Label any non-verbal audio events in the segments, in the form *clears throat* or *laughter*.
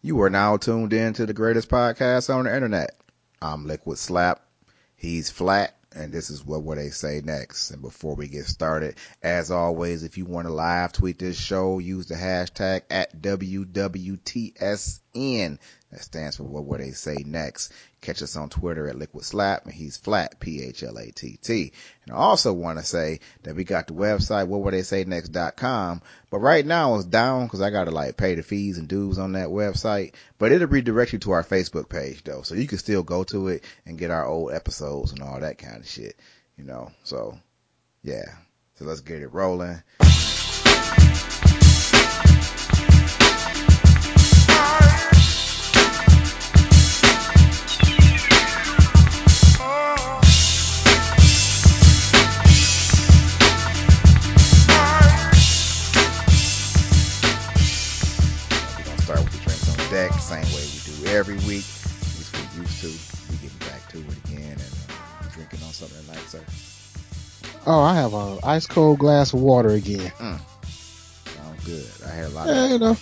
You are now tuned in to the greatest podcast on the internet. I'm Liquid Slap. He's flat. And this is what, what they say next. And before we get started, as always, if you want to live tweet this show, use the hashtag at WWTSN. That stands for what, what they say next. Catch us on Twitter at Liquid Slap and he's flat, P-H-L-A-T-T. And I also want to say that we got the website, what would they say next.com. But right now it's down because I got to like pay the fees and dues on that website. But it'll redirect you to our Facebook page though. So you can still go to it and get our old episodes and all that kind of shit, you know. So yeah. So let's get it rolling. Every week. At least we used to. We getting back to it again and uh, drinking on something tonight, sir. Oh, I have a ice cold glass of water again. Sounds good. I had a lot of Yeah, that, you know,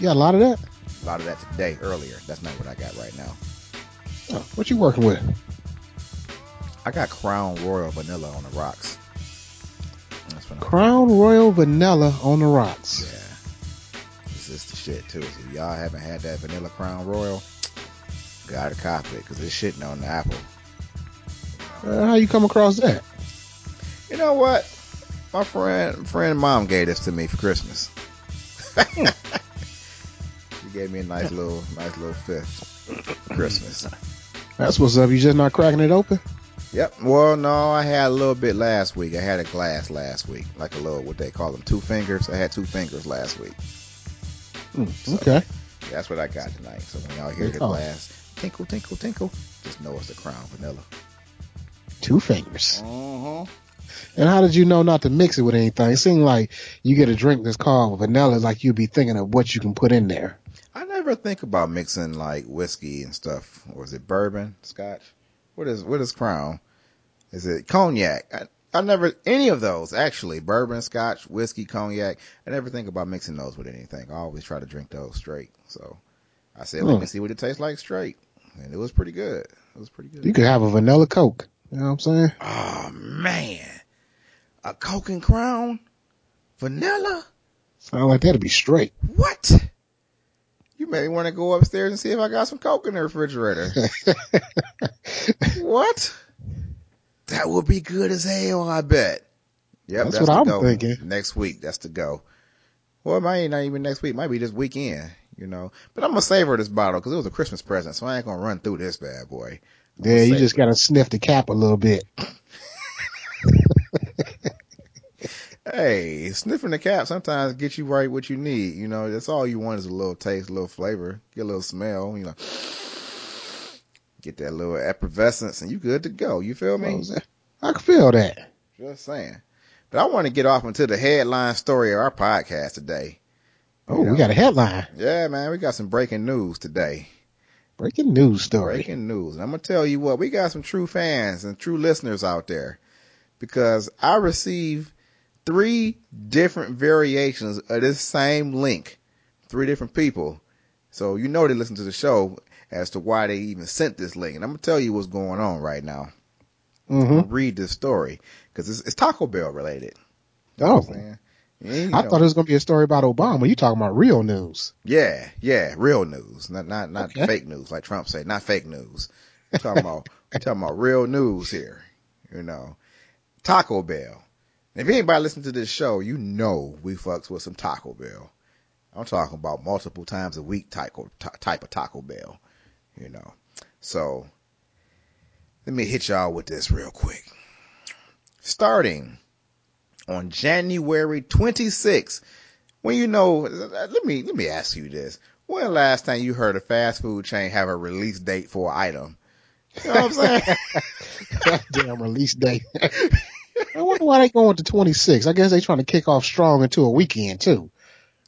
got a lot of that. a lot of that today earlier. That's not what I got right now. Oh, what you working with? I got Crown Royal Vanilla on the rocks. That's what I'm Crown Royal Vanilla on the rocks. Yeah. This is the shit too. So if y'all haven't had that vanilla Crown Royal, gotta copy it because it's shitting on the apple. Uh, how you come across that? You know what? My friend, friend, mom gave this to me for Christmas. *laughs* she gave me a nice little, nice little fifth for Christmas. That's what's up. You just not cracking it open? Yep. Well, no, I had a little bit last week. I had a glass last week, like a little what they call them, two fingers. I had two fingers last week. So- okay. That's what I got tonight. So when y'all hear the Oh. glass tinkle, tinkle, tinkle, just know it's the Crown Vanilla. Two fingers. Mm-hmm. And how did you know not to mix it with anything? It seemed like you get a drink that's called vanilla, like you'd be thinking of what you can put in there. I never think about mixing like whiskey and stuff. Or is it bourbon, scotch? What is what is Crown? Is it cognac? I, I never any of those actually. Bourbon, scotch, whiskey, cognac. I never think about mixing those with anything. I always try to drink those straight. So I said, let Hmm. me see what it tastes like straight, and it was pretty good. It was pretty good. You could have a vanilla Coke. You know what I'm saying? Oh man, a Coke and Crown, vanilla. Sound like that'd be straight. What? You may want to go upstairs and see if I got some Coke in the refrigerator. *laughs* what? That would be good as hell, I bet. Yep, That's that's, what I'm go. thinking. Next week, that's the go. Well, it might not even next week. It might be this weekend, you know. But I'm gonna savor this bottle because it was a Christmas present, so I ain't gonna run through this bad boy. I'm Yeah, you just it. gotta sniff the cap a little bit. Hey, sniffing the cap sometimes gets you right what you need. You know, that's all you want is a little taste, a little flavor, get a little smell. You know, get that little effervescence, and you good to go. You feel me? Oh, I can feel that. Just saying. But I want to get off into the headline story of our podcast today. Oh, You know. we got a headline. Yeah, man, we got some breaking news today. Breaking news story. Breaking news. And I'm gonna tell you what, we got some true fans and true listeners out there because I received three different variations of this same link, three different people. So you know they listen to the show as to why they even sent this link. And I'm gonna tell you what's going on right now. I'm hmm read this story because it's, it's Taco Bell related. You know Oh, I'm? Yeah, you I know. thought it was gonna be a story about Obama. You talking about real news? Yeah, yeah, real news, not not not Okay. fake news, like Trump said, not fake news. We're talking about *laughs* talking about real news here. You know, Taco Bell. If anybody listen to this show, you know we fucks with some Taco Bell. I'm talking about multiple times a week type of, type of Taco Bell. You know, so let me hit y'all with this real quick. Starting on January 26th, when you know, let me let me ask you this: When last time you heard a fast food chain have a release date for an item? You know what I'm saying? *laughs* Damn release date. I wonder why they going to 26. I guess they trying to kick off strong into a weekend too.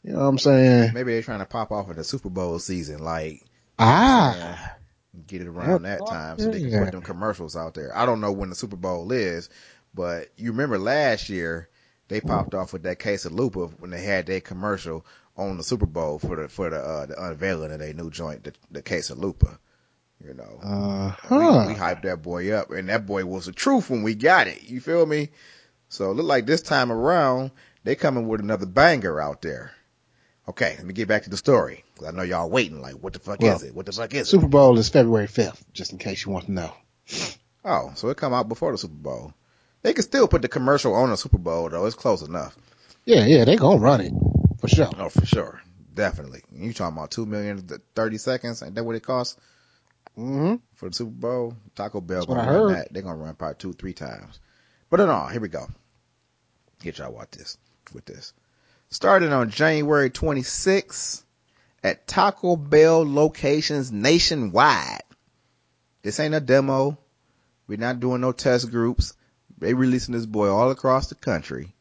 You know what I'm saying? Maybe they're trying to pop off in the Super Bowl season, like Ah, get it around that time so they can put them commercials out there. I don't know when the Super Bowl is, but you remember last year they popped off with that Quesalupa when they had their commercial on the Super Bowl for the for the uh, the unveiling of their new joint, the, the Quesalupa. You know, Uh we, we hyped that boy up, and that boy was the truth when we got it. You feel me? So it look like this time around they coming with another banger out there. Okay, let me get back to the story 'cause I know y'all waiting. Like, what the fuck Well, is it? What the fuck is it? Super Bowl is February 5th, just in case you want to know. Oh, so it come out before the Super Bowl. They can still put the commercial on the Super Bowl though. It's close enough. Yeah, yeah, they gonna run it for sure. Oh, for sure, definitely. You talking about two million thirty seconds? Ain't that what it costs hmm for the Super Bowl? Taco Bell That's gonna run heard. that. They're gonna run probably two, three times. But no, here we go. Get y'all watch this with this. Started on January 26th at Taco Bell locations nationwide. This ain't a demo. We're not doing no test groups. They releasing this boy all across the country.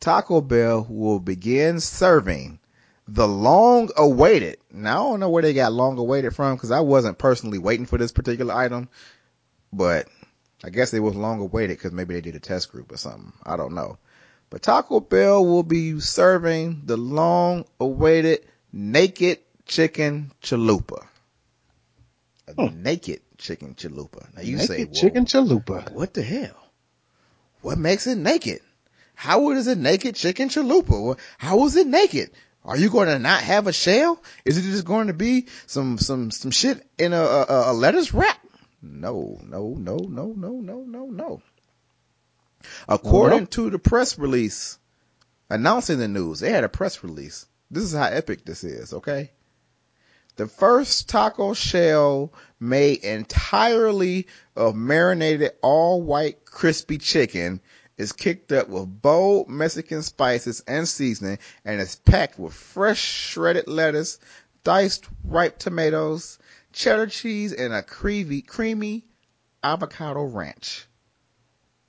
Taco Bell will begin serving the long awaited. Now I don't know where they got long awaited from because I wasn't personally waiting for this particular item, but I guess it was long awaited because maybe they did a test group or something. I don't know. But Taco Bell will be serving the long awaited naked chicken chalupa. A Hmm. naked chicken chalupa. Now you Naked say, chicken chalupa. what the hell? What makes it naked? How is it naked chicken chalupa? How is it naked? Are you going to not have a shell? Is it just going to be some some some shit in a a, a lettuce wrap? No, no, no, no, no, no, no, no. According to the press release announcing the news, they had a press release. This is how epic this is, okay? The first taco shell made entirely of marinated all white crispy chicken is kicked up with bold Mexican spices and seasoning and is packed with fresh shredded lettuce, diced ripe tomatoes, cheddar cheese, and a creamy, creamy avocado ranch.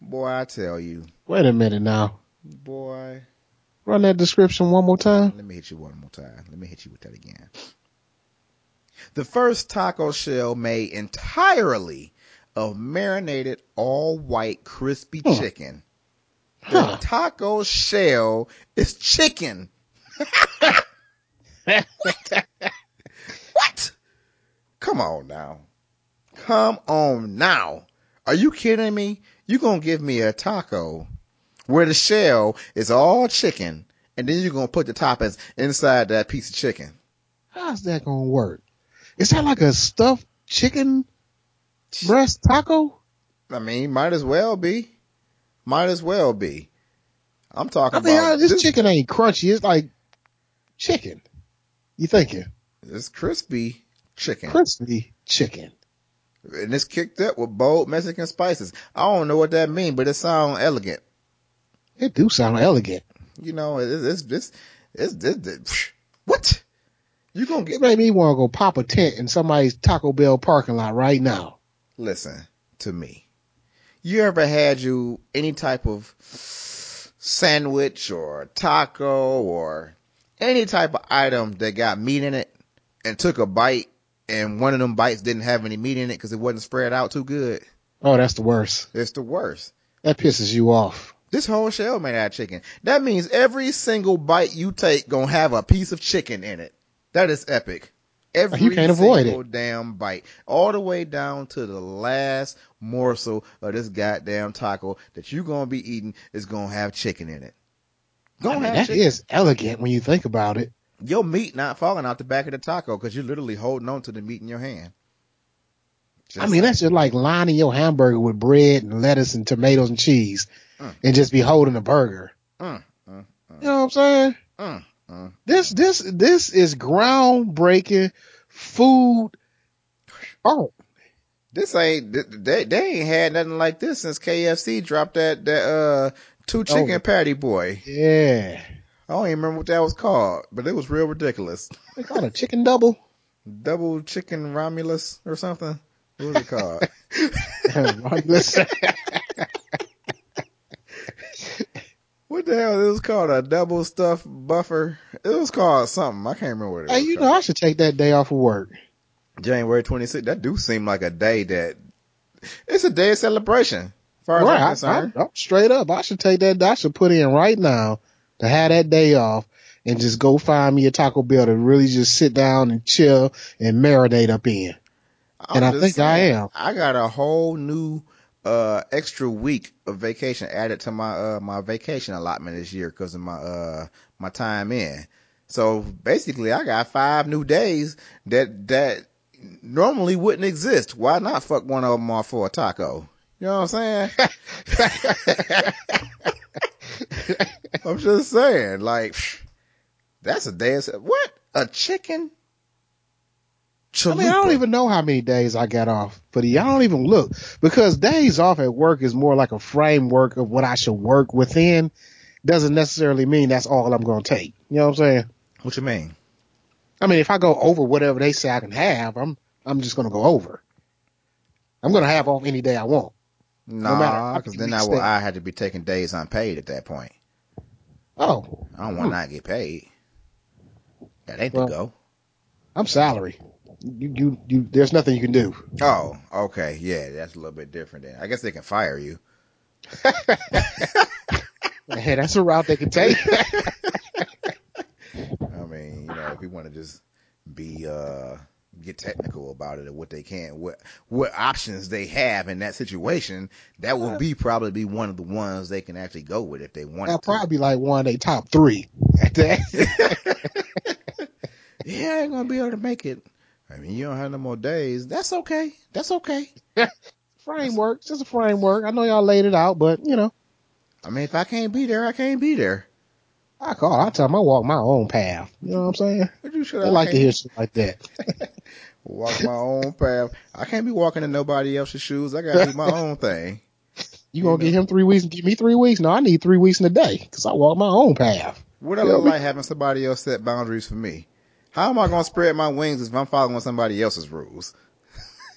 Boy, I tell you, Wait a minute now. boy, Run that description one more time. Let me hit you one more time. Let me hit you with that again. The first taco shell made entirely of marinated all white crispy Hmm. chicken. The Huh. taco shell is chicken. what? what? Come on now. Come on now. Are you kidding me? You gonna give me a taco where the shell is all chicken and then you're gonna put the toppings inside that piece of chicken. How's that gonna work? Is that like a stuffed chicken breast taco? I mean, might as well be. Might as well be. I'm talking I mean, about how- this, this, chicken ain't crunchy. It's like chicken. You thinking It's crispy chicken. crispy chicken? And it's kicked up with bold Mexican spices. I don't know what that means, but it sounds elegant. It do sound elegant. You know, it's it's this it's, this what? You gonna It get made me want to go pop a tent in somebody's Taco Bell parking lot right now. listen to me. You ever had you any type of sandwich or taco or any type of item that got meat in it and took a bite and one of them bites didn't have any meat in it because it wasn't spread out too good? Oh, that's the worst. It's the worst. That pisses you off. This whole shell made out of chicken. That means every single bite you take gonna have a piece of chicken in it. That is epic. Every You can't avoid single damn bite, all the way down to the last morsel of this goddamn taco that you gonna be eating is gonna have chicken in it. I Gonna mean, have that is elegant when you think about it. Your meat not falling out the back of the taco because you're literally holding on to the meat in your hand. I mean, that's just like lining your hamburger with bread and lettuce and tomatoes and cheese Mm. and just be holding a burger. Mm, mm, You know what I'm saying? mm, mm. This, this, this is groundbreaking food art. This ain't they they ain't had nothing like this since KFC dropped that that uh two chicken Oh. patty boy. Yeah. I don't even remember what that was called, but it was real ridiculous. They called a chicken double. Double chicken Romulus or something. What was it called? *laughs* Listen, what the hell? It was called a double stuffed buffer. It was called something. I can't remember what it hey, was. you know. I should take that day off of work. January 26th. That do seem like a day that it's a day of celebration. As far as I'm Right, I. I, I'm straight up. I should take that. I should put in right now to have that day off and just go find me a Taco Bell to really just sit down and chill and marinate up in. I'm And I think I am. I got a whole new uh extra week of vacation added to my uh my vacation allotment this year because of my uh my time in. So basically I got five new days that that normally wouldn't exist. Why not fuck one of them off for a taco? You know what I'm saying? *laughs* *laughs* I'm just saying, like, that's a day. What? A chicken? I mean, I don't even know how many days I got off but I don't even look because days off at work is more like a framework of what I should work within. Doesn't necessarily mean that's all I'm going to take. You know what I'm saying? What you mean? I mean, if I go over whatever they say I can have, I'm, I'm just going to go over. I'm going to have off any day I want. Nah, because then I will. I had to be taking days unpaid at that point. Oh, I don't want to not get paid. That ain't Well- the go. I'm salary. You, you, you, there's nothing you can do. Oh, okay, yeah, that's a little bit different. Then I guess they can fire you. *laughs* Hey, that's a route they can take. *laughs* I mean, you know, if you want to just be uh get technical about it or what they can, what what options they have in that situation, that will be probably be one of the ones they can actually go with if they want That'll probably be like one of their top three at *laughs* that. yeah, I ain't gonna be able to make it. I mean, you don't have no more days. That's okay. That's okay. *laughs* framework, just a framework. I know y'all laid it out, but you know, I mean, if I can't be there, I can't be there. I call. I tell them I walk my own path. You know what I'm saying? You should. They I like to hear shit like that. *laughs* walk my own path. I can't be walking in nobody else's shoes. I gotta do my own thing. *laughs* You gonna know. give him three weeks and give me three weeks? No, I need three weeks in a day because I walk my own path. What I look like having somebody else set boundaries for me? How am I gonna spread my wings if I'm following somebody else's rules?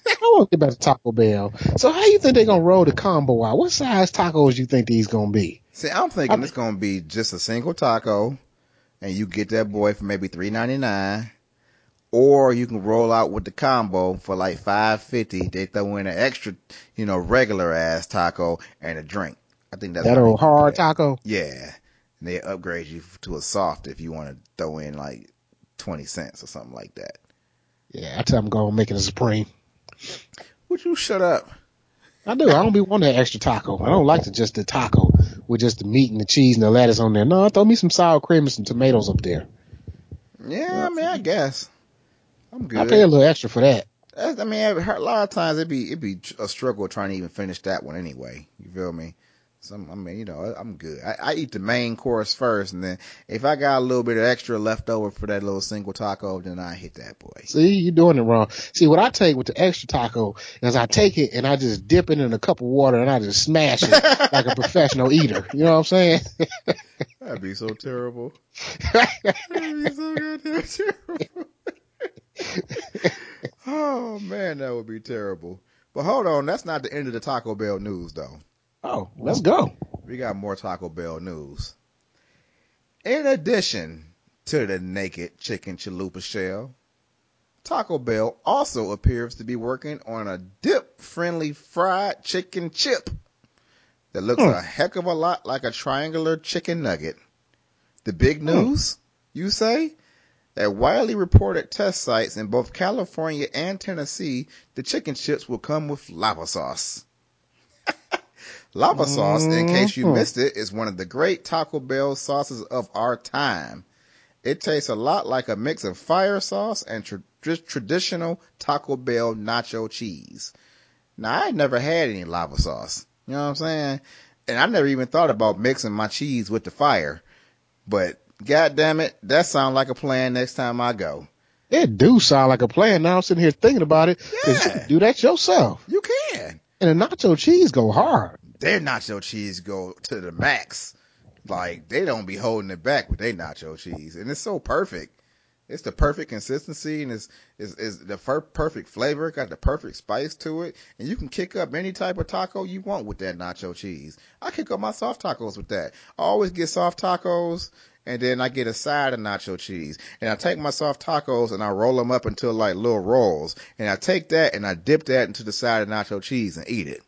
I want to get back to Taco Bell. So how you think they're gonna roll the combo out? What size tacos you think these gonna be? See, I'm thinking I- it's gonna be just a single taco, and you get that boy for maybe three ninety nine, or you can roll out with the combo for like five fifty. They throw in an extra, you know, regular ass taco and a drink. I think that's That old hard taco? Yeah, and they upgrade you to a soft if you want to throw in like twenty cents or something like that. Yeah, I tell them go make it a supreme. Would you shut up? I do. I don't be wanting that extra taco. I don't like the, just the taco with just the meat and the cheese and the lettuce on there. No, throw me some sour cream and some tomatoes up there. Yeah, I mean, I guess I'm good. I pay a little extra for that. That's- I mean, a lot of times it'd be it'd be a struggle trying to even finish that one anyway. You feel me? So I mean, you know, I'm good. I, I eat the main course first, and then if I got a little bit of extra left over for that little single taco, then I hit that boy. See, you're doing it wrong. See, what I take with the extra taco is I take it and I just dip it in a cup of water and I just smash it *laughs* like a professional eater. You know what I'm saying? *laughs* That'd be so terrible. *laughs* That'd be so goddamn terrible. oh man, that would be terrible. But hold on, that's not the end of the Taco Bell news though. Oh, let's go. We got more Taco Bell news. In addition to the naked chicken chalupa shell, Taco Bell also appears to be working on a dip friendly fried chicken chip that looks Hmm. a heck of a lot like a triangular chicken nugget. The big news, you say? At widely reported test sites in both California and Tennessee, the chicken chips will come with lava sauce. Lava sauce, in case you Mhm. missed it, is one of the great Taco Bell sauces of our time. It tastes a lot like a mix of fire sauce and tra- tr- traditional Taco Bell nacho cheese. Now, I never had any lava sauce. You know what I'm saying? And I never even thought about mixing my cheese with the fire. But god damn it, that sounds like a plan next time I go. It do sound like a plan. Now I'm sitting here thinking about it. Yeah. can do that yourself. You can. And the nacho cheese go hard. Their nacho cheese go to the max. Like they don't be holding it back with their nacho cheese, and it's so perfect. It's the perfect consistency and it's, is is the fir- perfect flavor. Got the perfect spice to it, and you can kick up any type of taco you want with that nacho cheese. I kick up my soft tacos with that. I always get soft tacos, and then I get a side of nacho cheese, and I take my soft tacos and I roll them up into like little rolls, and I take that and I dip that into the side of nacho cheese and eat it.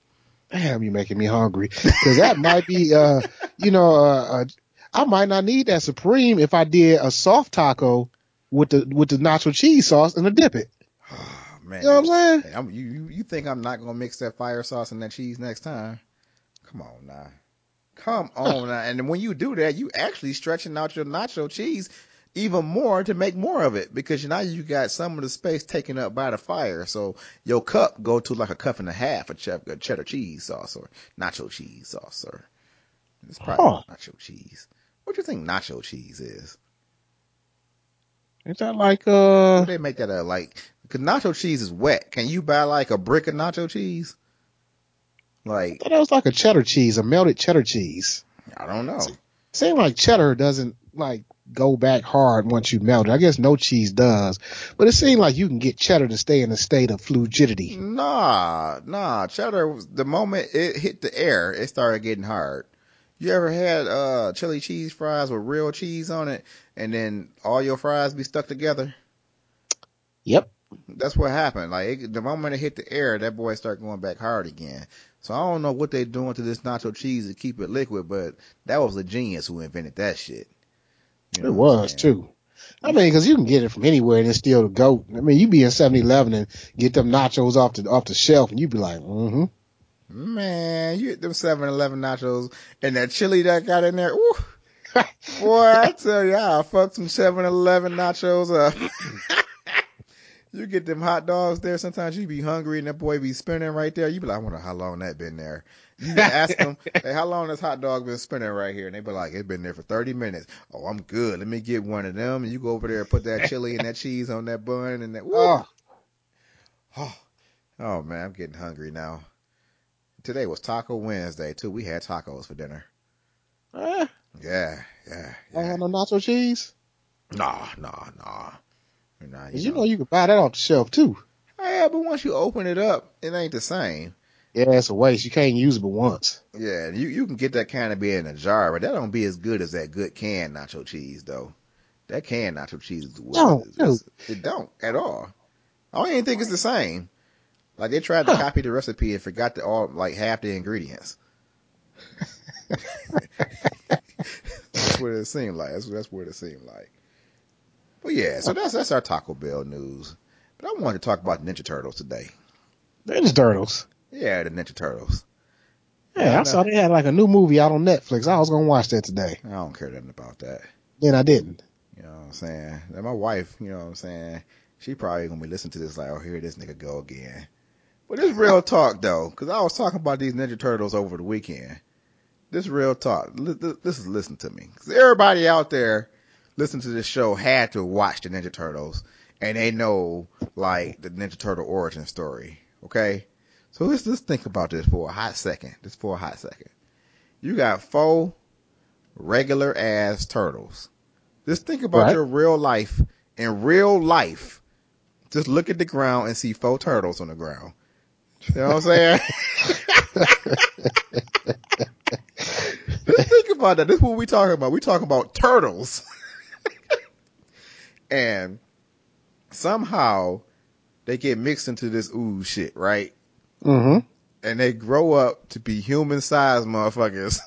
Damn, you're making me hungry. Cause that might be, uh, you know, uh, uh, I might not need that supreme if I did a soft taco with the with the nacho cheese sauce and a dip it. Oh, *sighs* man. You know what I'm saying? I'm, you, you you think I'm not gonna mix that fire sauce and that cheese next time? Come on now. Come on *laughs* now. And when you do that, you actually stretching out your nacho cheese even more to make more of it because now you got some of the space taken up by the fire. So your cup go to like a cup and a half of cheddar cheese sauce or nacho cheese sauce or it's probably Huh. nacho cheese. What do you think nacho cheese is? Is that like uh? They make that a like? Cause nacho cheese is wet. Can you buy like a brick of nacho cheese? I Like thought that was like a cheddar cheese, a melted cheddar cheese. I don't know. Seems like cheddar doesn't like go back hard once you melt it. I guess no cheese does, but it seems like you can get cheddar to stay in a state of fluidity. Nah, nah. Cheddar, was- the moment it hit the air, it started getting hard. You ever had uh chili cheese fries with real cheese on it, and then all your fries be stuck together? Yep. That's what happened. Like it, the moment it hit the air, that boy started going back hard again. So I don't know what they doing to this nacho cheese to keep it liquid, but that was a genius who invented that shit. You know It was too. I mean, cause you can get it from anywhere and it's still the goat. I mean, you be in 7-Eleven and get them nachos off the, off the shelf and you be like, mm-hmm. Man, you get them 7-Eleven nachos and that chili that got in there. Ooh. *laughs* Boy, I tell you, I fucked some 7-Eleven nachos up. *laughs* you get them hot dogs there. Sometimes you be hungry and that boy be spinning right there. You be like, I wonder how long that been there. You ask *laughs* them, hey, how long this hot dog been spinning right here? And they be like, it's been there for 30 minutes. Oh, I'm good. Let me get one of them. And you go over there and put that chili and that *laughs* cheese on that bun and that. Oh, Oh, oh man, I'm getting hungry now. Today was Taco Wednesday too. We had tacos for dinner. eh, Yeah, yeah, I yeah. had no nacho cheese. Nah, nah, nah. Nah, Cause you know you can buy that off the shelf too. Yeah, but once you open it up, it ain't the same. Yeah, it's a waste. You can't use it but once. Yeah, you you can get that kind of beer in a jar, but that don't be as good as that good canned nacho cheese though. That canned nacho cheese is is- no. is- it don't at all. I don't even think it's the same. Like they tried to Huh. copy the recipe and forgot to all like half the ingredients. *laughs* that's what it seemed like. That's that's what it seemed like. But yeah, so that's that's our Taco Bell news. But I wanted to talk about Ninja Turtles today. Ninja Turtles. Yeah, the Ninja Turtles. Yeah, Yeah, I saw they had like a new movie out on Netflix. I was gonna watch that today. I don't care nothing about that. Then I didn't. You know what I'm saying? And my wife, you know what I'm saying? She probably gonna be listening to this like, oh, here this nigga go again. But it's real talk though, cause I was talking about these Ninja Turtles over the weekend. This real talk. This is listen to me. Cause everybody out there listening to this show had to watch the Ninja Turtles and they know like the Ninja Turtle origin story. Okay? So let's just think about this for a hot second. Just for a hot second. You got four regular ass turtles. Just think about Right. your real life. In real life, just look at the ground and see four turtles on the ground. You know what I'm saying? *laughs* just think about that. This is what we talking about. We talking about turtles. *laughs* and somehow they get mixed into this ooh shit, right? Mm-hmm. And they grow up to be human sized motherfuckers.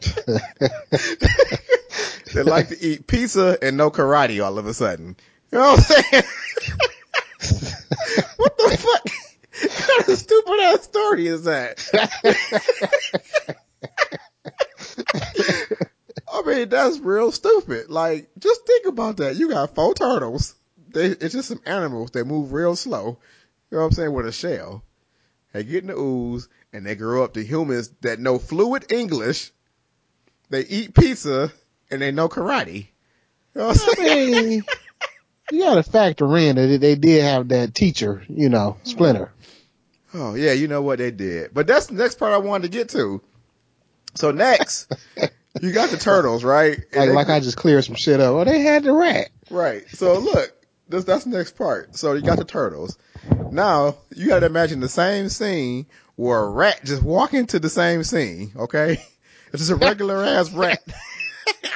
*laughs* they like to eat pizza and no karate all of a sudden. You know what I'm saying? *laughs* what the fuck? What kind of stupid ass story is that? *laughs* I mean, that's real stupid. Like, just think about that. You got four turtles. They, it's just some animals. They move real slow. You know what I'm saying? With a shell. They get in the ooze and they grow up to humans that know fluid English. They eat pizza and they know karate. You know what I'm I mean, you got to factor in that they did have that teacher, you know, Splinter. Oh yeah, you know what they did. But that's the next part I wanted to get to. So next, *laughs* you got the turtles, right? And Like, they like I just cleared some shit up. Oh, they had the rat. Right. So look, this, that's the next part. So you got the turtles. Now you got to imagine the same scene where a rat just walk into the same scene. Okay, *laughs* it's just a regular ass *laughs* rat.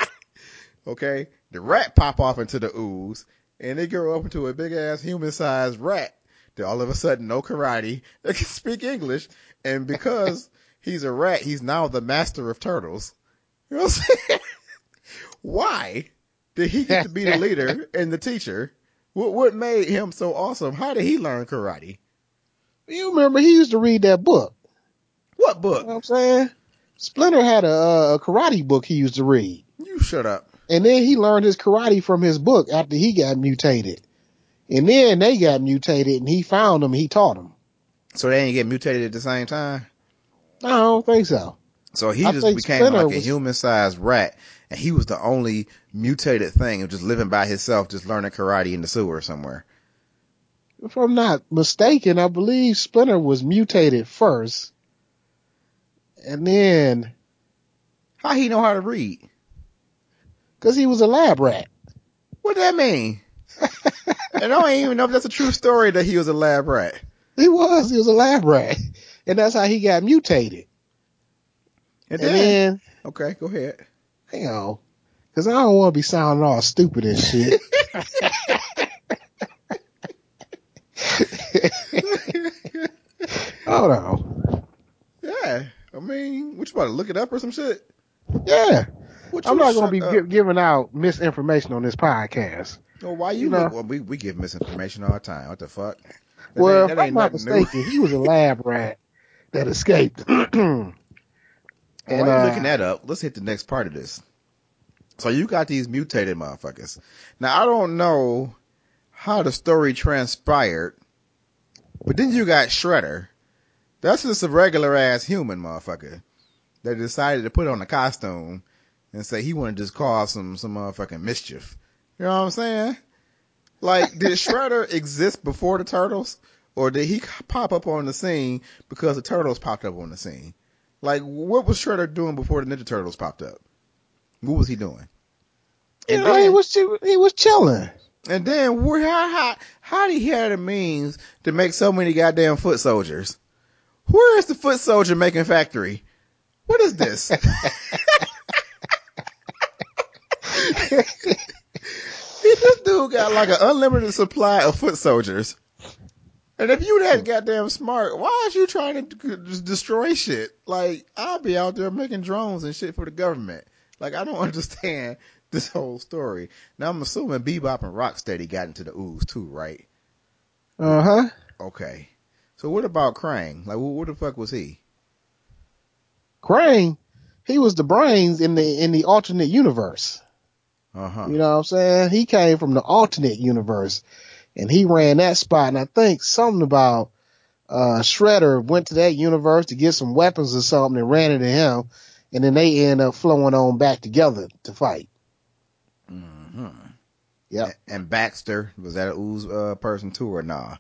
*laughs* okay, the rat pop off into the ooze, and they grow up into a big ass human sized rat. That all of a sudden no karate, they can speak English, and because he's a rat, he's now the master of turtles. You know what I'm saying? why did he get to be the leader and the teacher? What what made him so awesome? How did he learn karate? You remember he used to read that book. What book? You know what I'm saying? Splinter had a, a karate book he used to read. You shut up. And then he learned his karate from his book after he got mutated. And then they got mutated and he found them. He taught them. So they didn't get mutated at the same time. I don't think so. So he I just became Splinter like a was- human sized rat, and he was the only mutated thing, of just living by himself, just learning karate in the sewer somewhere. If I'm not mistaken, I believe Splinter was mutated first. And then, How he know how to read? cause he was a lab rat. What that mean? *laughs* and I don't even know if that's a true story that he was a lab rat. He was, he was a lab rat. And that's how he got mutated. And And then, then, okay, go ahead. You know, cause I don't want to be sounding all stupid and shit. *laughs* Hold on. Yeah, I mean, what you about to look it up or some shit? Yeah. I'm not going to be gi- giving out misinformation on this podcast. Well, why you, you know. Well, we we give misinformation all the time. What the fuck? That well, ain't- if that I'm not mistaken, he was a lab rat that escaped. *clears throat* and, While you uh, looking that up, let's hit the next part of this. So you got these mutated motherfuckers. Now I don't know how the story transpired, but then you got Shredder. That's just a regular ass human motherfucker that decided to put on a costume and say he wanted to just cause some some motherfucking mischief. You know what I'm saying? Like, did *laughs* Shredder exist before the turtles, or did he pop up on the scene because the turtles popped up on the scene? Like, what was Shredder doing before the Ninja Turtles popped up? What was he doing? you And know, he was he was chilling. and then where, how, how, how did he have the means to make so many goddamn foot soldiers? Where is the foot soldier making factory? What is this? *laughs* *laughs* this dude got like an unlimited supply of foot soldiers. And if you that goddamn smart, why is you trying to destroy shit? Like, I'll be out there making drones and shit for the government. Like, I don't *laughs* understand this whole story. Now, I'm assuming Bebop and Rocksteady got into the ooze too, right? Uh huh. Okay. So what about Krang? Like, what, what the fuck was he? Krang, he was the brains in the in the alternate universe. Uh huh. You know what I'm saying? He came from the alternate universe, and he ran that spot. And I think something about uh Shredder went to that universe to get some weapons or something and ran into him, and then they end up flowing on back together to fight. hmm Yep, And Baxter, was that a ooze uh, person too or nah?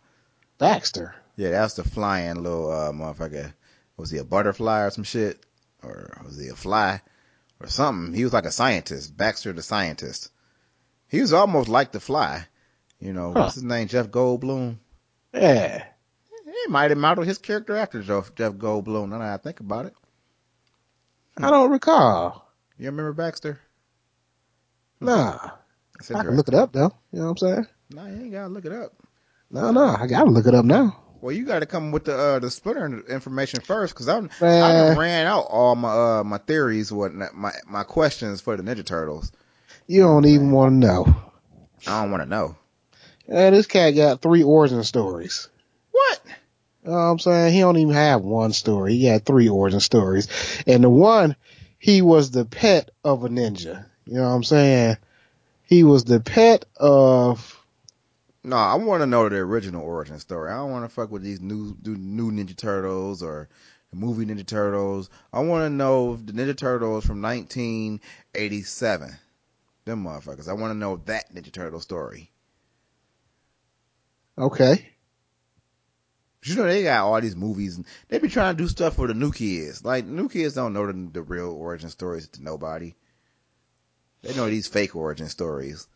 Baxter. Yeah, that's the flying little uh, motherfucker. Was he a butterfly or some shit? Or was he a fly? Or something. He was like a scientist. Baxter the scientist. He was almost like the fly. You know, Huh. what's his name? Jeff Goldblum? Yeah. He might have modeled his character after Jeff, Jeff Goldblum. Now that I think about it. I don't recall. You remember Baxter? Nah. That's I can look it up though. You know what I'm saying? Nah, you ain't gotta look it up. No, no, I gotta look it up now. Well, you got to come with the uh, the Splinter information first, because I'm I ran out all my uh my theories, what my my questions for the Ninja Turtles. you don't even want to know. I don't want to know Yeah, this cat got three origin stories. what. You know what I'm saying? He don't even have one story. He had three origin stories. And the one, he was the pet of a ninja. You know what I'm saying? He was the pet of, No, I want to know the original origin story. I don't want to fuck with these new new Ninja Turtles or the movie Ninja Turtles. I want to know the Ninja Turtles from 1987. Them motherfuckers. I want to know that Ninja Turtle story. Okay. You know they got all these movies and they be trying to do stuff for the new kids. Like new kids don't know the, the real origin stories to nobody. They know these fake origin stories.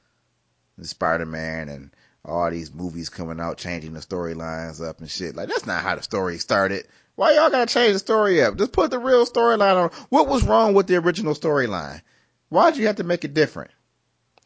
Spider Man and all these movies coming out changing the storylines up and shit. Like that's not how the story started. Why y'all gotta change the story up? Just put the real storyline on. What was wrong with the original storyline? Why'd you have to make it different?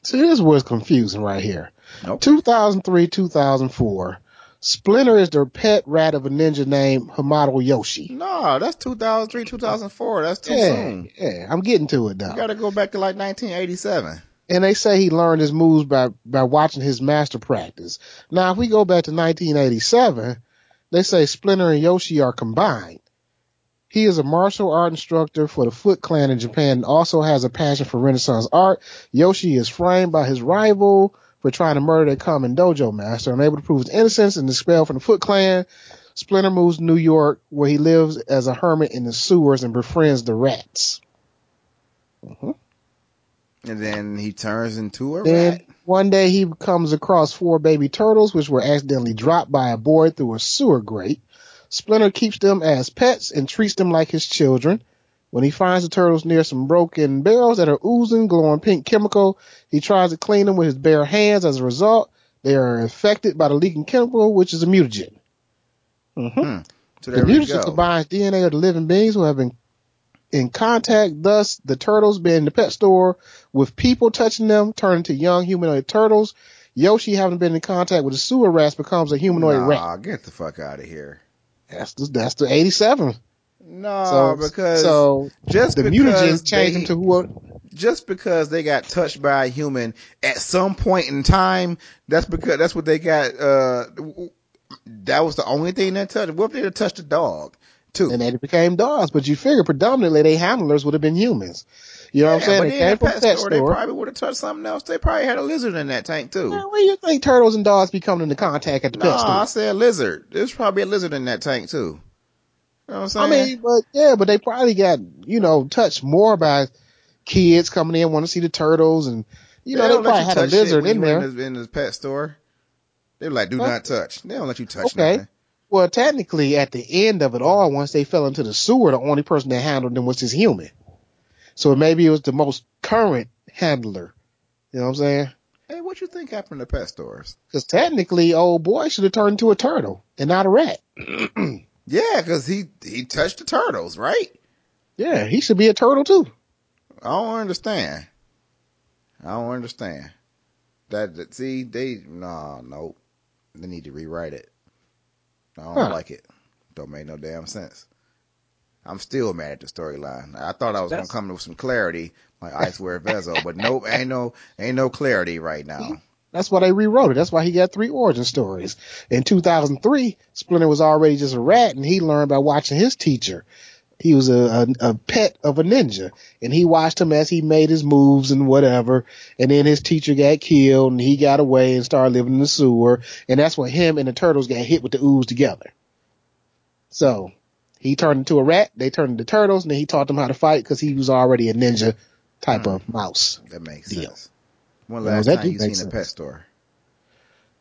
See, this was confusing right here. Nope. 2003, 2004. Splinter is the pet rat of a ninja named Hamato Yoshi. No, that's 2003, 2004. That's too Yeah, soon. yeah, I'm getting to it though. You gotta go back to like 1987. And they say he learned his moves by, by watching his master practice. Now, if we go back to 1987, they say Splinter and Yoshi are combined. He is a martial art instructor for the Foot Clan in Japan and also has a passion for Renaissance art. Yoshi is framed by his rival for trying to murder their common dojo master. Unable to prove his innocence and expelled from the Foot Clan, Splinter moves to New York where he lives as a hermit in the sewers and befriends the rats. Mhm. And then he turns into a Then rat. one day he comes across four baby turtles which were accidentally dropped by a boy through a sewer grate. Splinter keeps them as pets and treats them like his children. When he finds the turtles near some broken barrels that are oozing glowing pink chemical, he tries to clean them with his bare hands. As a result, they are infected by the leaking chemical, which is a mutagen. Mhm. So The mutagen combines DNA of the living beings who have been in contact, thus the turtles being in the pet store with people touching them, turn into young humanoid turtles. Yoshi having been in contact with the sewer rats becomes a humanoid nah, rat. get the fuck out of here. That's the, that's the 87. No, so, because so just the because mutagens changed they, to what? just because they got touched by a human at some point in time, that's because that's what they got. Uh, that was the only thing that touched. What if they had touched a dog too? And then it became dogs, but you figure predominantly they handlers would have been humans. You know what I'm saying? but They then came from pet store, they probably would have touched something else. They probably had a lizard in that tank too. Now, where you think turtles and dogs be coming into contact at the No, pet I store? said lizard. There's probably a lizard in that tank too. You know what I'm I mean, but yeah, but they probably got, you know, touched more by kids coming in want to see the turtles and, you know, they, probably had a lizard in there. In the, in the pet store, they're like, do not touch. They don't let you touch Okay. nothing. Well, technically, at the end of it all, once they fell into the sewer, the only person that handled them was this human. So maybe it was the most current handler. You know what I'm saying? Hey, what you think happened to pet stores? Because technically, old boy should have turned into a turtle and not a rat. *clears throat* Yeah, because he he touched the turtles, right? yeah, he should be a turtle too. I don't understand. I don't understand. That, that see they no no they need to rewrite it. I don't Huh. like it. Don't make no damn sense. I'm still mad at the storyline. I thought I was That's- gonna come with some clarity like Icewear Vezzo, but nope, ain't no ain't no clarity right now. That's why they rewrote it. That's why he got three origin stories. In 2003, Splinter was already just a rat, and he learned by watching his teacher. He was a, a, a pet of a ninja, and he watched him as he made his moves and whatever. And then his teacher got killed, and he got away and started living in the sewer. And that's when him and the turtles got hit with the ooze together. So he turned into a rat. They turned into turtles, and then he taught them how to fight because he was already a ninja type Hmm. of mouse. That makes Deal. sense. When last that time you seen a pet store?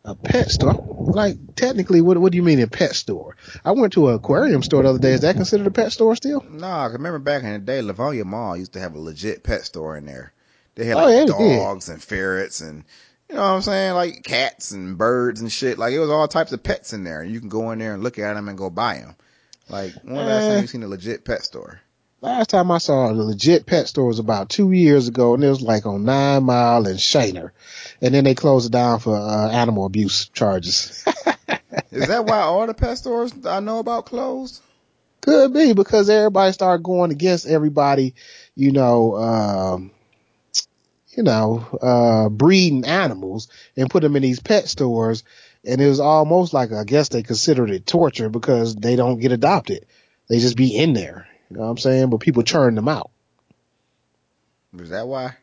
A pet store? Like technically, what what do you mean a pet store? I went to an aquarium store the other day. Is that considered a pet store still? Nah, 'cause remember back in the day, Livonia Mall used to have a legit pet store in there. They had Oh, like did. dogs and ferrets and you know what I'm saying, like cats and birds and shit. Like it was all types of pets in there. You can go in there and look at them and go buy them. Like when last Eh. time you seen a legit pet store? Last time I saw a legit pet store was about two years ago, and it was like on Nine Mile and Shayner, and then they closed it down for uh, animal abuse charges. *laughs* Is that why all the pet stores I know about closed? Could be because everybody started going against everybody, you know, um, you know, uh, breeding animals and put them in these pet stores. And it was almost like, I guess they considered it torture because they don't get adopted. They just be in there. You know what I'm saying? But people churn them out. Is that why?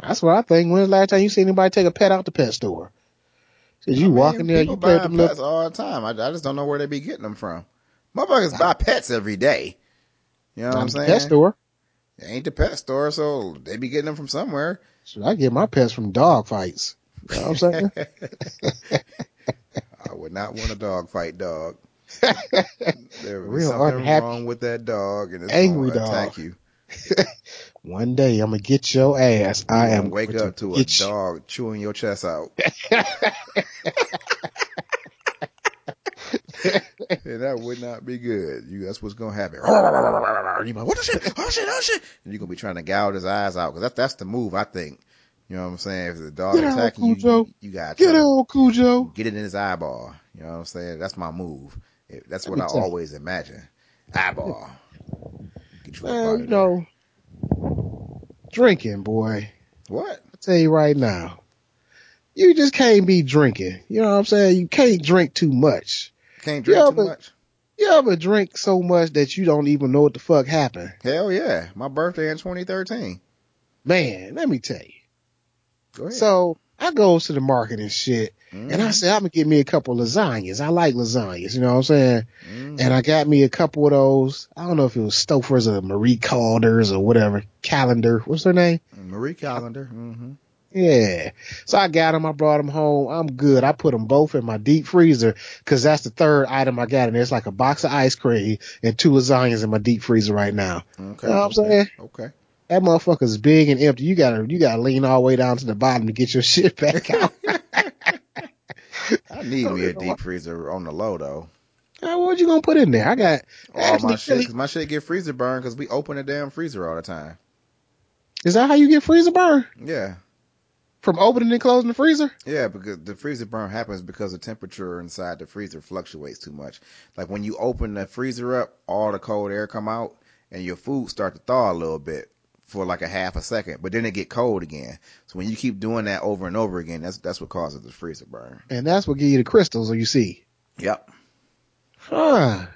That's what I think. When's the last time you see anybody take a pet out the pet store? Cause you I mean, walk in there, you play with them pets little, all the time. I, I just don't know where they be getting them from. Motherfuckers buy pets every day. You know what I'm saying? pet store. It ain't the pet store, so they be getting them from somewhere. So I get my pets from dog fights. You know what I'm saying? *laughs* I would not want a dog fight dog. *laughs* There would Real something unhappy, wrong with that dog, and it's angry dog. attack you. *laughs* One day I'm gonna get your ass. You I am wake up to a get you. dog chewing your chest out, *laughs* and that would not be good. You, that's what's gonna happen. You like, what the shit? Oh shit! Oh shit! And you're gonna be trying to gouge his eyes out because that's that's the move. I think You know what I'm saying? If the dog Get out, attacking you, you, you gotta Get on, Cujo. get it in his eyeball. You know what I'm saying? That's my move. That's what I always imagine. Eyeball. Get you Man, you know, drinking, boy. What? I tell you right now, you just can't be drinking. You know what I'm saying? You can't drink too much. Can't drink too much. You ever drink so much that you don't even know what the fuck happened? Hell yeah. My birthday in 2013. Man, let me tell you. Go ahead. So I goes to the market and shit, and I Mhm. said I'm gonna get me a couple lasagnas. I like lasagnas, you know what I'm saying? Mhm. And I got me a couple of those. I don't know if it was Stouffer's or Marie Calder's or whatever. Callender. What's her name? Marie Callender. hmm Yeah. So I got them. I brought them home. I'm good. I put them both in my deep freezer because that's the third item I got in there. It's like a box of ice cream and two lasagnas in my deep freezer right now. Okay. You know what I'm okay. saying? Okay. That motherfucker's big and empty. You gotta, you gotta lean all the way down to the bottom to get your *laughs* shit back out. I need me a deep freezer on the low though. Uh, what you gonna put in there? I got All my shit, Really, cause my shit get freezer burn because we open the damn freezer all the time. is that how you get freezer burn? Yeah. From opening and closing the freezer? Yeah, because the freezer burn happens because the temperature inside the freezer fluctuates too much. Like when you open the freezer up, all the cold air come out and your food start to thaw a little bit for like a half a second, but then it get cold again. So when you keep doing that over and over again, that's that's what causes the freezer burn. And that's what give you the crystals, or you see. Yep. Huh.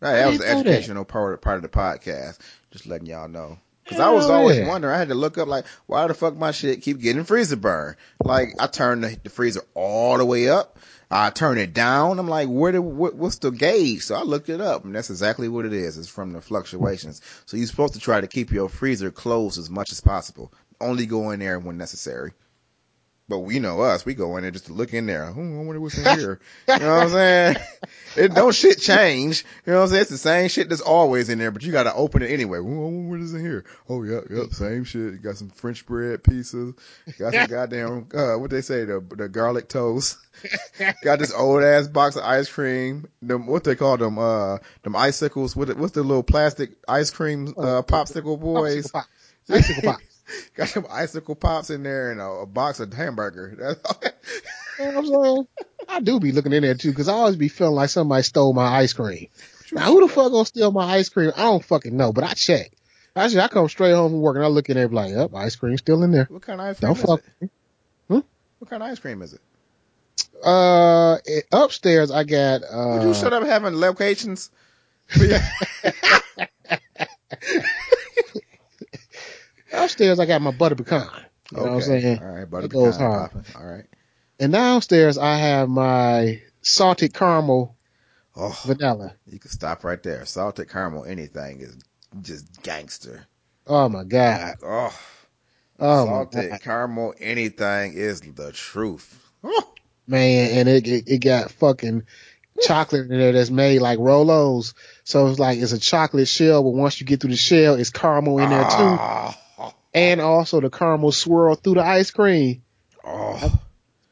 Right, that was the didn't that. educational part part of the podcast. Just letting y'all know. Cause I was always yeah. wondering, I had to look up like, why the fuck my shit keep getting freezer burn? Like, I turned the, the freezer all the way up. I turn it down. I'm like, where the, what, what's the gauge? So I looked it up and that's exactly what it is. It's from the fluctuations. So you're supposed to try to keep your freezer closed as much as possible. Only go in there when necessary. But we know us, we go in there just to look in there. Ooh, I wonder what's in here. You know what I'm saying? *laughs* It don't shit change. You know what I'm saying? It's the same shit that's always in there, but you gotta open it anyway. Ooh, what is in here? Oh, yep, yep, same shit. You got some French bread pieces. Got some *laughs* goddamn, uh, what they say, the, the garlic toast. *laughs* got this old ass box of ice cream. Them, what they call them, uh, them icicles. What, what's the little plastic ice cream, uh, popsicle boys? Popsicle pops. Icicle pops. *laughs* Got some icicle pops in there and a, a box of hamburger. *laughs* That's all. You know I'm saying? I do be looking in there too, cause I always be feeling like somebody stole my ice cream. Now who the fuck gonna steal my ice cream? I don't fucking know, but I check. Actually, I come straight home from work and I look in there like, yep, ice cream still in there. What kind of ice cream Don't is fuck. it? Hmm? What kind of ice cream is it? Uh, it- upstairs I got, Would you uh, shut up having locations? *laughs* upstairs I got my butter pecan. You know what I'm saying? All right, butter It goes pecan hard. popping. All right. And downstairs I have my salted caramel Oh, vanilla. you can stop right there. Salted caramel, anything is just gangster. Oh my god. Oh, Oh salted caramel, anything is the truth. Oh, *laughs* man, and it, it it got fucking chocolate in there that's made like Rolos. So it's like it's a chocolate shell, but once you get through the shell, it's caramel in there too, Ah, and also the caramel swirl through the ice cream. Oh,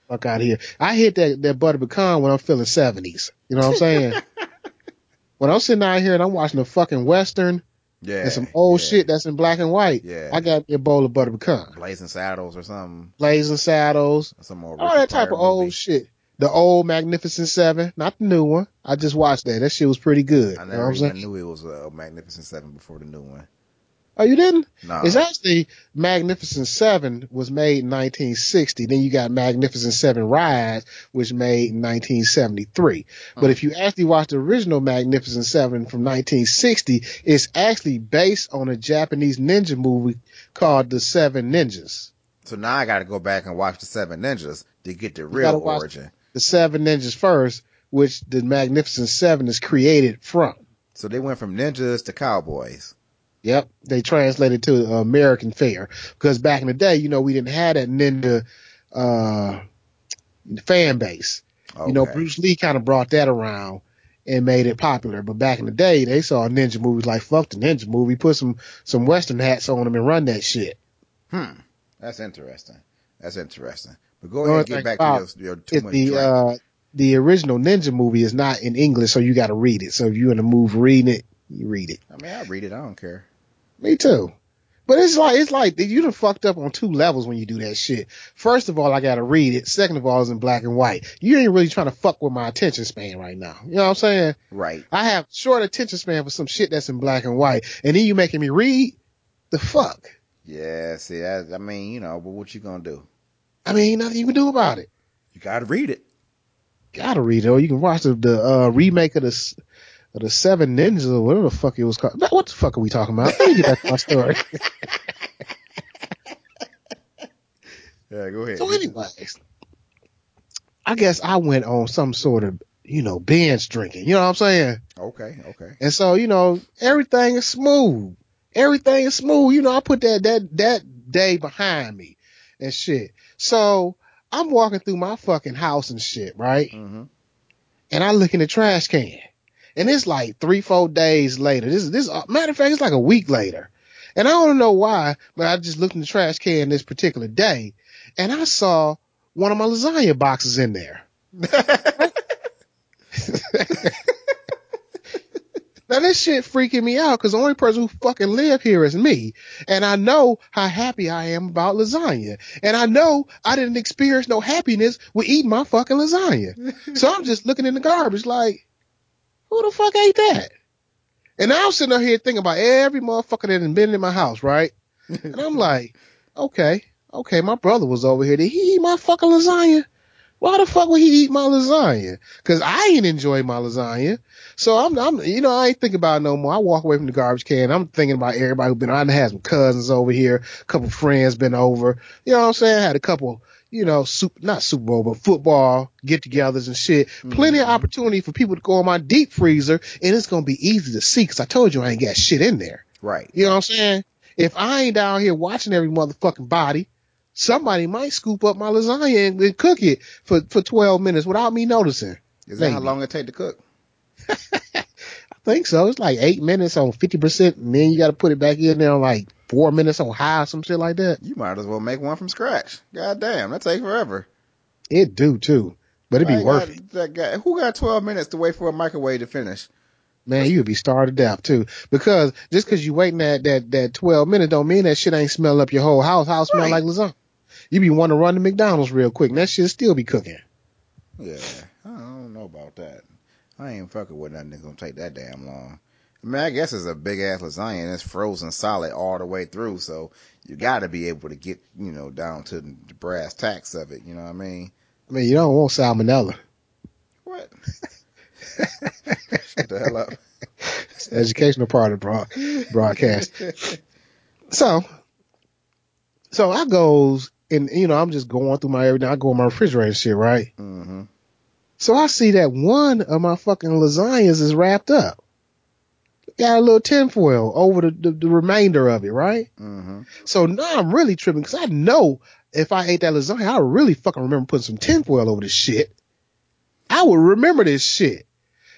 Fuck out of here! I hit that that butter pecan when I'm feeling seventies. You know what I'm saying? *laughs* when I'm sitting out here and I'm watching a fucking western yeah. and some old yeah. shit that's in black and white, Yeah. I got me a bowl of butter pecan, Blazing Saddles or something. blazing saddles, Some more all that type of old shit. The old Magnificent Seven, not the new one. I just watched that. That shit was pretty good. I you know what never saying? even knew it was a Magnificent Seven before the new one. Oh, you didn't? No. It's actually Magnificent Seven was made in 1960. Then you got Magnificent Seven Ride, which made in 1973. But Hmm. if you actually watch the original Magnificent Seven from 1960, it's actually based on a Japanese ninja movie called The Seven Ninjas. So now I got to go back and watch the Seven Ninjas to get the real origin. The Seven Ninjas first, which the Magnificent Seven is created from. So they went from ninjas to cowboys. Yep, they translated to uh, American fare because back in the day, you know, we didn't have that ninja uh, fan base. Okay. You know, Bruce Lee kind of brought that around and made it popular. But back in the day, they saw ninja movies like fuck the ninja movie, put some some western hats on them and run that shit. Hmm. That's interesting. That's interesting. But go ahead and get back to your, your too much the uh, the original ninja movie is not in English, so you got to read it. So if you're in the mood for reading it, you read it. I mean, I read it. I don't care. Me too. But it's like it's like you done fucked up on two levels when you do that shit. First of all, I gotta read it. Second of all, it's in black and white. You ain't really trying to fuck with my attention span right now. You know what I'm saying? Right. I have short attention span for some shit that's in black and white, and then you making me read the fuck. Yeah, see, I, I mean, you know, but what you gonna do? I mean, ain't nothing you can do about it. You gotta read it. Gotta read it, or you can watch the, the uh, remake of the the Seven Ninjas or whatever the fuck it was called. What the fuck are we talking about? Let me get back to my story. *laughs* Yeah, go ahead. So, anyways, I guess I went on some sort of you know binge drinking. You know what I'm saying? Okay, okay. And so you know everything is smooth. Everything is smooth. You know I put that that that day behind me and shit. So I'm walking through my fucking house and shit, right? Mm-hmm. And I look in the trash can, and it's like three, four days later. This this uh, matter of fact, it's like a week later. And I don't know why, but I just looked in the trash can this particular day, and I saw one of my lasagna boxes in there. *laughs* Now this shit freaking me out because the only person who fucking live here is me. And I know how happy I am about lasagna. And I know I didn't experience no happiness with eating my fucking lasagna. so I'm just looking in the garbage like, who the fuck ate that? And I'm sitting up here thinking about every motherfucker that had been in my house, right? And I'm *laughs* like, okay, okay, my brother was over here. Did he eat my fucking lasagna? Why the fuck would he eat my lasagna? Cause I ain't enjoy my lasagna. So I'm, I'm, you know, I ain't thinking about it no more. I walk away from the garbage can. I'm thinking about everybody who been, I had some cousins over here, a couple friends been over. You know what I'm saying? I had a couple, you know, super, not Super Bowl, but football get togethers and shit. Plenty of mm-hmm. opportunity for people to go in my deep freezer and it's going to be easy to see. Cause I told you I ain't got shit in there. Right. You know what I'm saying? If I ain't down here watching every motherfucking body, somebody might scoop up my lasagna and, and cook it for, for 12 minutes without me noticing. Is that how long it take to cook? *laughs* I think so. It's like eight minutes on 50% and then you got to put it back in there on like four minutes on high or some shit like that. You might as well make one from scratch. God damn, that take forever. It do too, but it'd be worth got, it. That guy, who got 12 minutes to wait for a microwave to finish? Man, you would be starved to death too. Because just cause you waiting that, that, that 12 minutes don't mean that shit ain't smell up your whole house. House smell like lasagna. You be wanting to run to McDonald's real quick and that shit still be cooking. Yeah, I don't know about that. I ain't fucking with nothing that's gonna take that damn long. I mean, I guess it's a big ass lasagna and it's frozen solid all the way through, so you gotta be able to get, you know, down to the brass tacks of it, you know what I mean? I mean, you don't want salmonella. What? *laughs* Shut the hell up. It's the educational part of broad, broadcast. *laughs* So, so I goes and you know I'm just going through my everything. I go in my refrigerator and shit, right? hmm So I see that one of my fucking lasagnas is wrapped up. Got a little tinfoil over the, the, the remainder of it, right? hmm So now I'm really tripping because I know if I ate that lasagna, I would really fucking remember putting some tinfoil over this shit. I would remember this shit.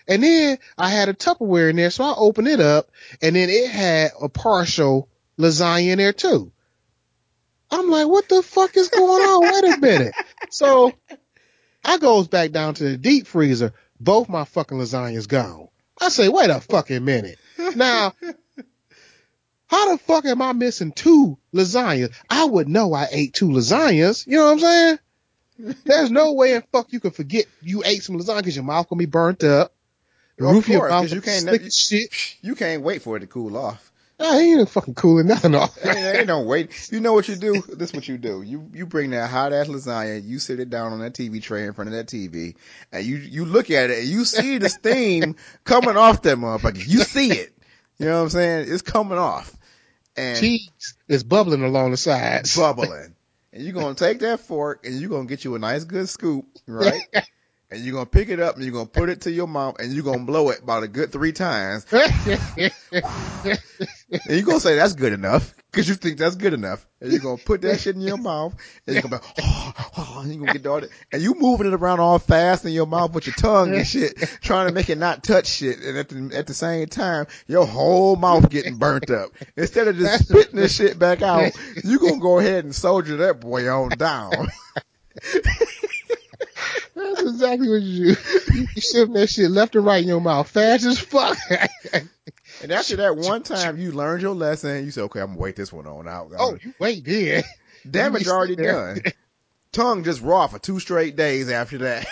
And then I had a Tupperware in there, so I opened it up, and then it had a partial lasagna in there too. I'm like, what the fuck is going on? Wait a minute. So I goes back down to the deep freezer. Both my fucking lasagnas gone. I say, wait a fucking minute. Now, how the fuck am I missing two lasagnas? I would know I ate two lasagnas. You know what I'm saying? There's no way in fuck you could forget you ate some lasagna because your mouth gonna be burnt up. The Of roof of your mouth you can't- as shit. You can't wait for it to cool off. I ain't fucking cooling nothing off. ain't, ain't no wait. You know what you do? This is what you do. You you bring that hot ass lasagna, you sit it down on that TV tray in front of that TV, and you you look at it and you see the *laughs* steam coming off that motherfucker. You see it. You know what I'm saying? It's coming off. And Cheese is bubbling along the sides. bubbling. And you're gonna take that fork and you're gonna get you a nice good scoop, right? *laughs* and you're gonna pick it up and you're gonna put it to your mouth and you're gonna blow it about a good three times. *laughs* And you're gonna say that's good enough because you think that's good enough. And you're gonna put that shit in your mouth and you're gonna be, oh, oh, and you're gonna get all that. And you moving it around all fast in your mouth with your tongue and shit, trying to make it not touch shit. And at the, at the same time, your whole mouth getting burnt up. Instead of just spitting this shit back out, you gonna go ahead and soldier that boy on down. *laughs* That's exactly what you do. You shove that shit left and right in your mouth, fast as fuck. And after that one time you learned your lesson, you said, okay, I'm gonna wait this one on out. Oh, you wait there. Damage already done. Tongue just raw for two straight days after that.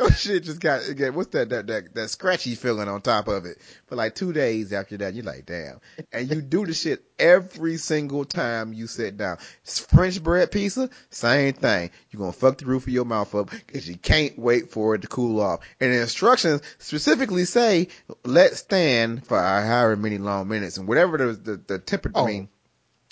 Your shit just got, again. what's that, that, that, that scratchy feeling on top of it for like two days after that. You're like, damn. And you do the shit every single time you sit down. French bread pizza, same thing. You're gonna fuck the roof of your mouth up because you can't wait for it to cool off. And the instructions specifically say, let stand for however many long minutes and whatever the, the, the temperature, I Oh, mean,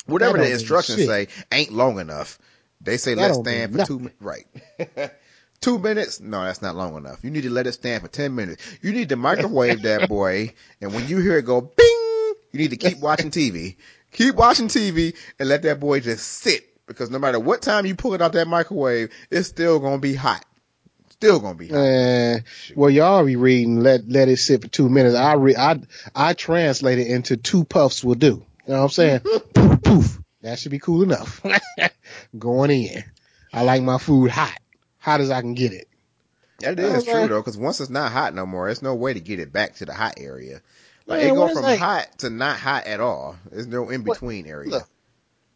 whatever the instructions say ain't long enough. They say That let don't stand for two, mi- right. *laughs* two minutes? No, that's not long enough. You need to let it stand for 10 minutes. You need to microwave that *laughs* boy. And when you hear it go bing, you need to keep watching TV. Keep watching TV and let that boy just sit because no matter what time you pull it out that microwave, it's still going to be hot. Still going to be hot. Uh, well, y'all be reading. Let let it sit for two minutes. I re, I I translate it into two puffs will do. You know what I'm saying? *laughs* poof, poof. That should be cool enough. *laughs* Going in. I like my food hot, hot as I can get it. That is true though, because once it's not hot no more, there's no way to get it back to the hot area. Like Man, it go from that? hot to not hot at all. There's no in between area. look.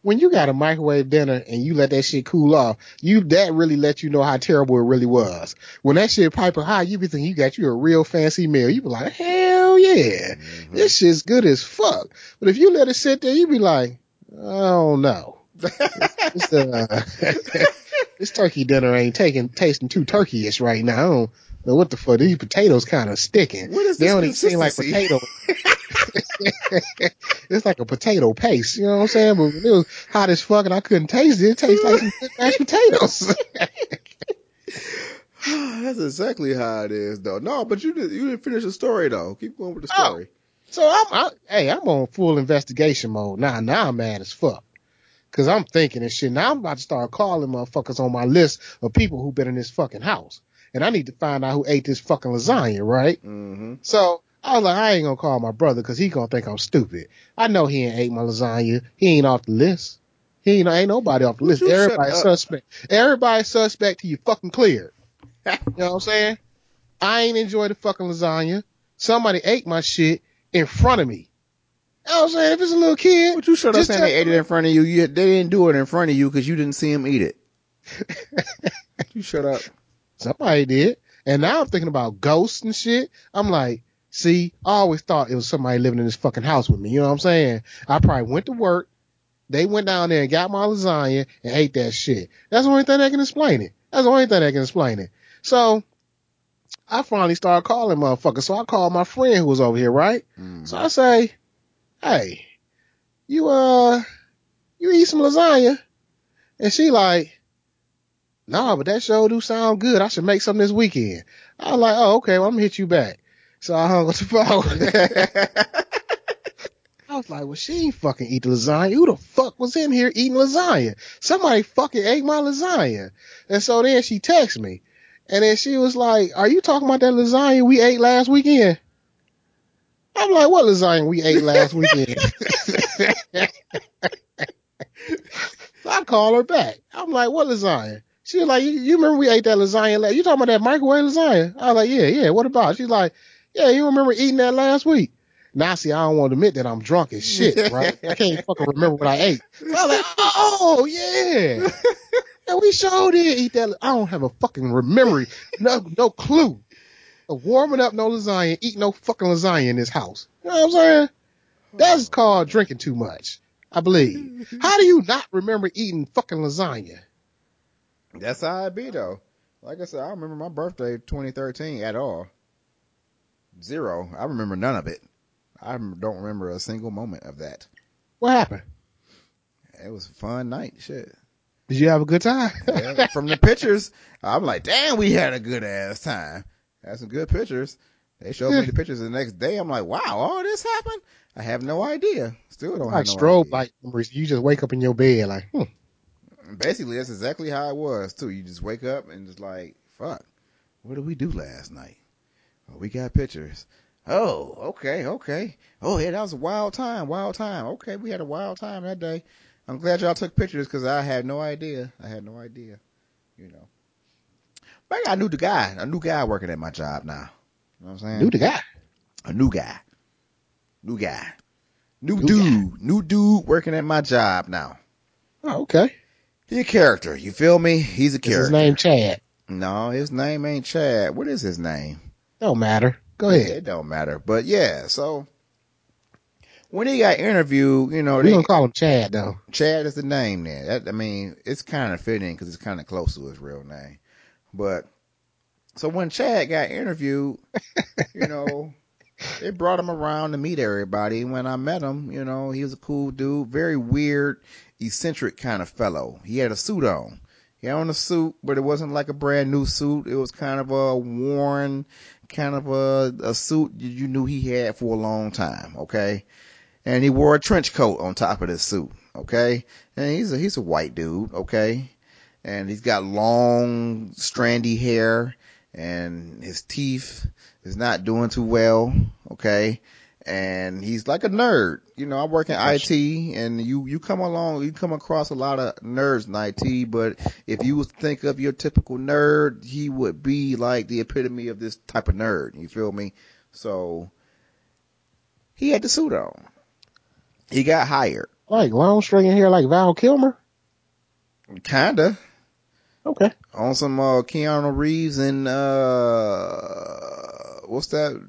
When you got a microwave dinner and you let that shit cool off, you that really let you know how terrible it really was. When that shit piping hot, you be thinking you got you a real fancy meal. You be like, hell yeah, Mhm. this shit's good as fuck. But if you let it sit there, you be like, I don't know. This, uh, *laughs* this turkey dinner ain't taking tasting too turkeyish right now. I don't know what the fuck. These potatoes kind of sticking. What is They don't even seem like potato. *laughs* it's like a potato paste. You know what I'm saying? But when it was hot as fuck and I couldn't taste it, it tastes like some mashed potatoes. *laughs* That's exactly how it is, though. No, but you did, you didn't finish the story though. Keep going with the Oh. story. so I'm, I, hey, I'm on full investigation mode. Now, now I'm mad as fuck. Cause I'm thinking and shit. Now I'm about to start calling motherfuckers on my list of people who've been in this fucking house. And I need to find out who ate this fucking lasagna, right? Mm-hmm. So I was like, I ain't gonna call my brother because he gonna think I'm stupid. I know he ain't ate my lasagna. He ain't off the list. He ain't, ain't nobody off the list. Everybody suspect. Everybody suspect till you fucking cleared. *laughs* You know what I'm saying? I ain't enjoy the fucking lasagna. Somebody ate my shit in front of me. What I'm saying? If it's a little kid, But you shut up saying they ate it in front of you. you. They didn't do it in front of you because you didn't see him eat it. *laughs* you shut up. somebody did. And now I'm thinking about ghosts and shit. I'm like, see, I always thought it was somebody living in this fucking house with me. You know what I'm saying? I probably went to work. They went down there and got my lasagna and ate that shit. That's the only thing that can explain it. That's the only thing that can explain it. So I finally started calling motherfuckers. So I called my friend who was over here, right? Mm. So I say, hey, you, uh, you eat some lasagna? And she like, nah, but that show do sound good. I should make some this weekend. I was like, oh, okay, well, I'm gonna hit you back. So I hung up the phone. *laughs* I was like, well, she ain't fucking eat the lasagna. Who the fuck was in here eating lasagna? Somebody fucking ate my lasagna. And so then she texted me. And then she was like, are you talking about that lasagna we ate last weekend? I'm like, what lasagna we ate last weekend? so I call her back. I'm like, what lasagna? She was like, you, you remember we ate that lasagna? last You talking about that microwave lasagna? I was like, yeah, yeah. What about? She's like, yeah, you remember eating that last week? Now, see, I don't want to admit that I'm drunk as shit, *laughs* right? I can't fucking remember what I ate. So I was like, oh, yeah. *laughs* And we sure did eat that. I don't have a fucking memory. No, no clue warming up no lasagna, eating no fucking lasagna in this house. You know what I'm saying? That's called drinking too much. I believe. *laughs* How do you not remember eating fucking lasagna? That's how it be though. Like I said, I don't remember my birthday 2013 at all. Zero. I remember none of it. I don't remember a single moment of that. What happened? It was a fun night. Shit. Did you have a good time? Yeah, from the pictures, I'm like, damn, we had a good ass time. Had some good pictures. They showed me the pictures the next day. I'm like, wow, all this happened? I have no idea. Still don't like have no strobe light numbers. You just wake up in your bed like, hmm. Basically, that's exactly how it was too. You just wake up and just like, fuck, what did we do last night? Oh, we got pictures. Oh, okay, okay. Oh, yeah, that was a wild time, wild time. Okay, we had a wild time that day. I'm glad y'all took pictures because I had no idea. I had no idea, you know. But I got a new guy, a new guy working at my job now. You know what I'm saying? Knew the guy. A new guy. New guy. New, New dude. New dude working at my job now. Oh, okay. He a character. You feel me? He's a Is character. his name Chad? No, his name ain't Chad. What is his name? Don't matter. Go ahead. It don't matter. But yeah, so when he got interviewed, you know, We they, gonna call him Chad though. Chad is the name there. That, I mean, it's kind of fitting because it's kind of close to his real name. But so when Chad got interviewed, you know, *laughs* they brought him around to meet everybody. When I met him, you know, he was a cool dude, very weird, eccentric kind of fellow. He had a suit on. He had on a suit, but it wasn't like a brand new suit. It was kind of a worn, kind of a, a suit you knew he had for a long time. Okay. And he wore a trench coat on top of this suit. Okay. And he's a, he's a white dude. Okay. And he's got long, strandy hair and his teeth is not doing too well. Okay. And he's like a nerd. You know, I work in IT and you, you come along, you come across a lot of nerds in IT, but if you would think of your typical nerd, he would be like the epitome of this type of nerd. You feel me? So he had the suit on. He got hired. Like long stringy hair like Val Kilmer? Kinda. Okay. On some, uh, Keanu Reeves and, uh, what's that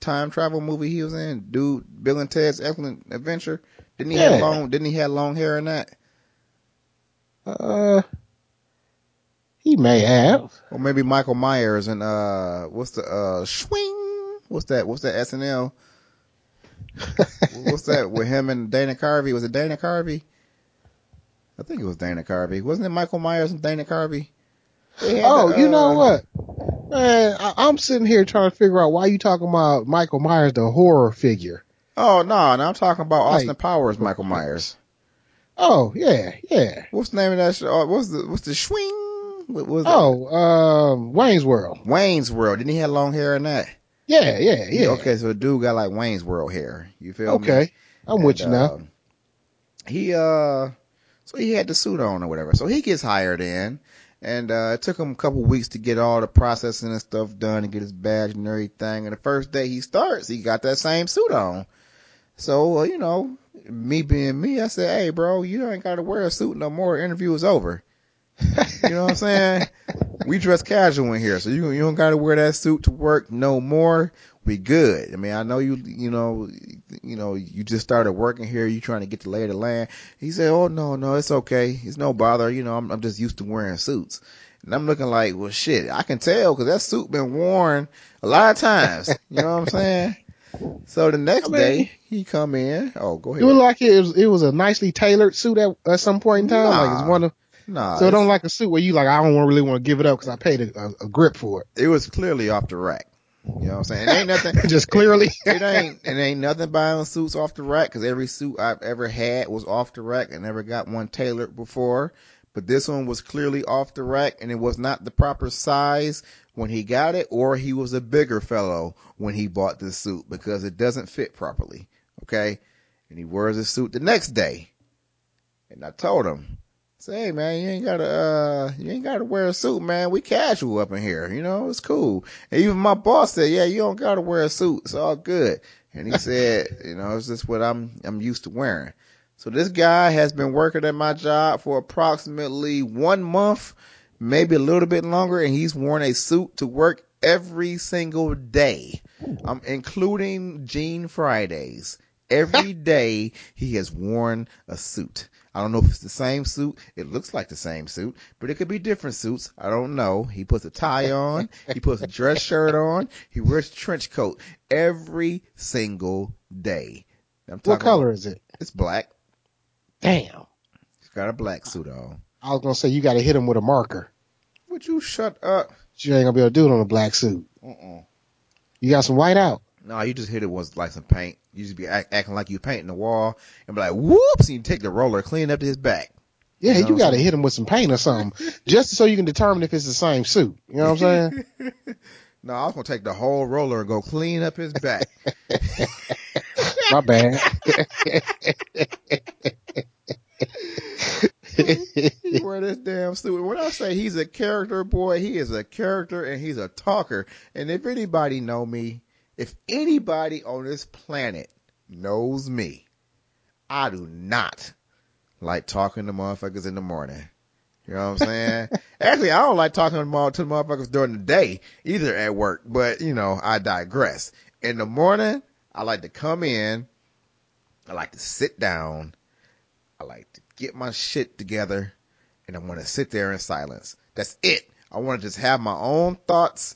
time travel movie he was in? Dude, Bill and Ted's Excellent Adventure. Didn't he Yeah. have long, didn't he have long hair in that? Uh he may have. Or maybe Michael Myers and, uh, what's the, uh, swing? What's that? What's that SNL? *laughs* what's that with him and Dana Carvey? Was it Dana Carvey? I think it was Dana Carvey. Wasn't it Michael Myers and Dana Carvey? Oh, the, you know uh, what? Man, I, I'm sitting here trying to figure out why you talking about Michael Myers, the horror figure. Oh no, no, I'm talking about Austin Like- Powers, Michael Myers. Oh, yeah, yeah. What's the name of that show? Oh, What's the what's the swing? What was it? Oh, um, Wayne's World. Wayne's World. Didn't he have long hair in that? Yeah, yeah, yeah. Okay, so the dude got like Wayne's World hair. You feel me? Okay. I'm with you now. uh, He uh, so he had the suit on or whatever. So he gets hired in, and uh, it took him a couple weeks to get all the processing and stuff done and get his badge and everything. And the first day he starts, he got that same suit on. So uh, you know, me being me, I said, "Hey, bro, you ain't got to wear a suit no more. Interview is over." *laughs* you know what I'm saying? We dress casual in here, so you you don't got to wear that suit to work no more. We good. I mean, I know you you know you know you just started working here. You trying to get the lay of the land. He said, "Oh no, no, it's okay. It's no bother. You know, I'm I'm just used to wearing suits." And I'm looking like, well, shit, I can tell because that suit been worn a lot of times. *laughs* You know what I'm saying? So the next I mean- day he come in. Oh, go ahead. It like it was, it was a nicely tailored suit at, at some point in time. Like it's Nah. one of, nah, so it don't like a suit where you like, I don't really want to give it up because I paid a, a, a grip for it. it was clearly off the rack. You know what I'm saying? It ain't nothing. *laughs* Just clearly. it ain't it ain't nothing buying suits off the rack because every suit I've ever had was off the rack. I never got one tailored before, but this one was clearly off the rack and it was not the proper size when he got it, or he was a bigger fellow when he bought this suit because it doesn't fit properly. Okay, and he wears his suit the next day, and I told him. Say, hey man, you ain't gotta, uh, you ain't gotta wear a suit, man. We casual up in here, you know, it's cool. And even my boss said, yeah, you don't gotta wear a suit. It's all good. And he *laughs* said, you know, it's just what I'm, I'm used to wearing. So this guy has been working at my job for approximately one month, maybe a little bit longer, and he's worn a suit to work every single day. I'm including Jean Fridays. *laughs* Every day he has worn a suit. I don't know if it's the same suit. It looks like the same suit, but it could be different suits. I don't know. He puts a tie on. He puts a dress shirt on. He wears a trench coat every single day. I'm what color is it? it's black. Damn. He's got a black suit on. I was gonna say you got to hit him with a marker. Would you shut up? You ain't gonna be able to do it on a black suit. Uh-uh. You got some white out. No, you just hit it with like some paint. You just be act, acting like you painting the wall and be like, whoops, and you take the roller, clean up to his back. Yeah, You know you got to hit him with some paint or something, *laughs* just so you can determine if it's the same suit. You know what I'm saying? *laughs* No, I was gonna take the whole roller and go clean up his back. *laughs* My bad. wear this damn suit. When I say he's a character, boy, he is a character and he's a talker. And if anybody know me, if anybody on this planet knows me, I do not like talking to motherfuckers in the morning. You know what I'm saying? *laughs* Actually, I don't like talking to, to motherfuckers during the day either at work, but you know, I digress. In the morning, I like to come in. I like to sit down. I like to get my shit together and I want to sit there in silence. That's it. I want to just have my own thoughts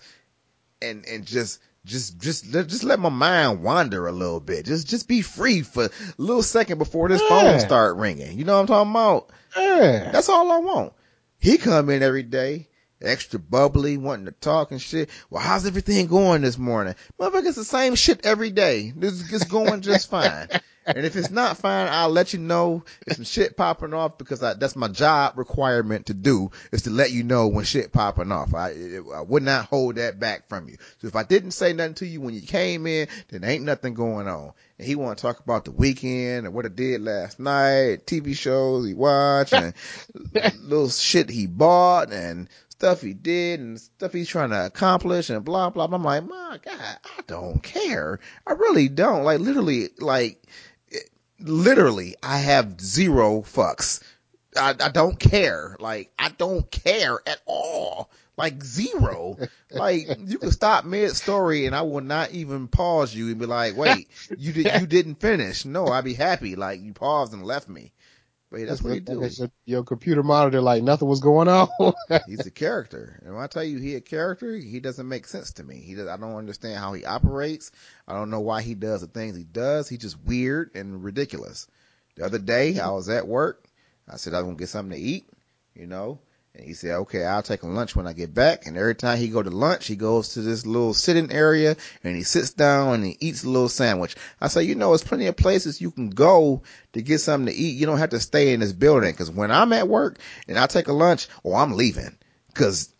and, and just, just, just, just let my mind wander a little bit. Just, just be free for a little second before this yeah. phone start ringing. You know what I'm talking about? Yeah. That's all I want. He come in every day, extra bubbly, wanting to talk and shit. Well, how's everything going this morning? Motherfucker, the same shit every day. This is going just *laughs* fine. And if it's not fine, I'll let you know if some shit popping off because I, that's my job requirement to do is to let you know when shit popping off. I, it, I would not hold that back from you. So if I didn't say nothing to you when you came in, then ain't nothing going on. And he want to talk about the weekend and what I did last night, TV shows he watched and *laughs* little shit he bought and stuff he did and stuff he's trying to accomplish and blah, blah, blah. I'm like, my God, I don't care. I really don't. Like literally, like, literally, I have zero fucks. I, I don't care. Like, I don't care at all. Like zero. like, you can stop mid story and I will not even pause you and be like, wait, you did, you didn't finish. No, I'd be happy. Like, you paused and left me. But that's what he do. Your computer monitor like nothing was going on. *laughs* He's a character. And when I tell you he a character, he doesn't make sense to me. He does, I don't understand how he operates. I don't know why he does the things he does. He's just weird and ridiculous. The other day I was at work. I said I was gonna get something to eat, you know, and he said, okay, I'll take a lunch when I get back. And every time he go to lunch, he goes to this little sitting area and he sits down and he eats a little sandwich. I say, you know, there's plenty of places you can go to get something to eat. You don't have to stay in this building. Cause when I'm at work and I take a lunch, or oh, I'm leaving. Cause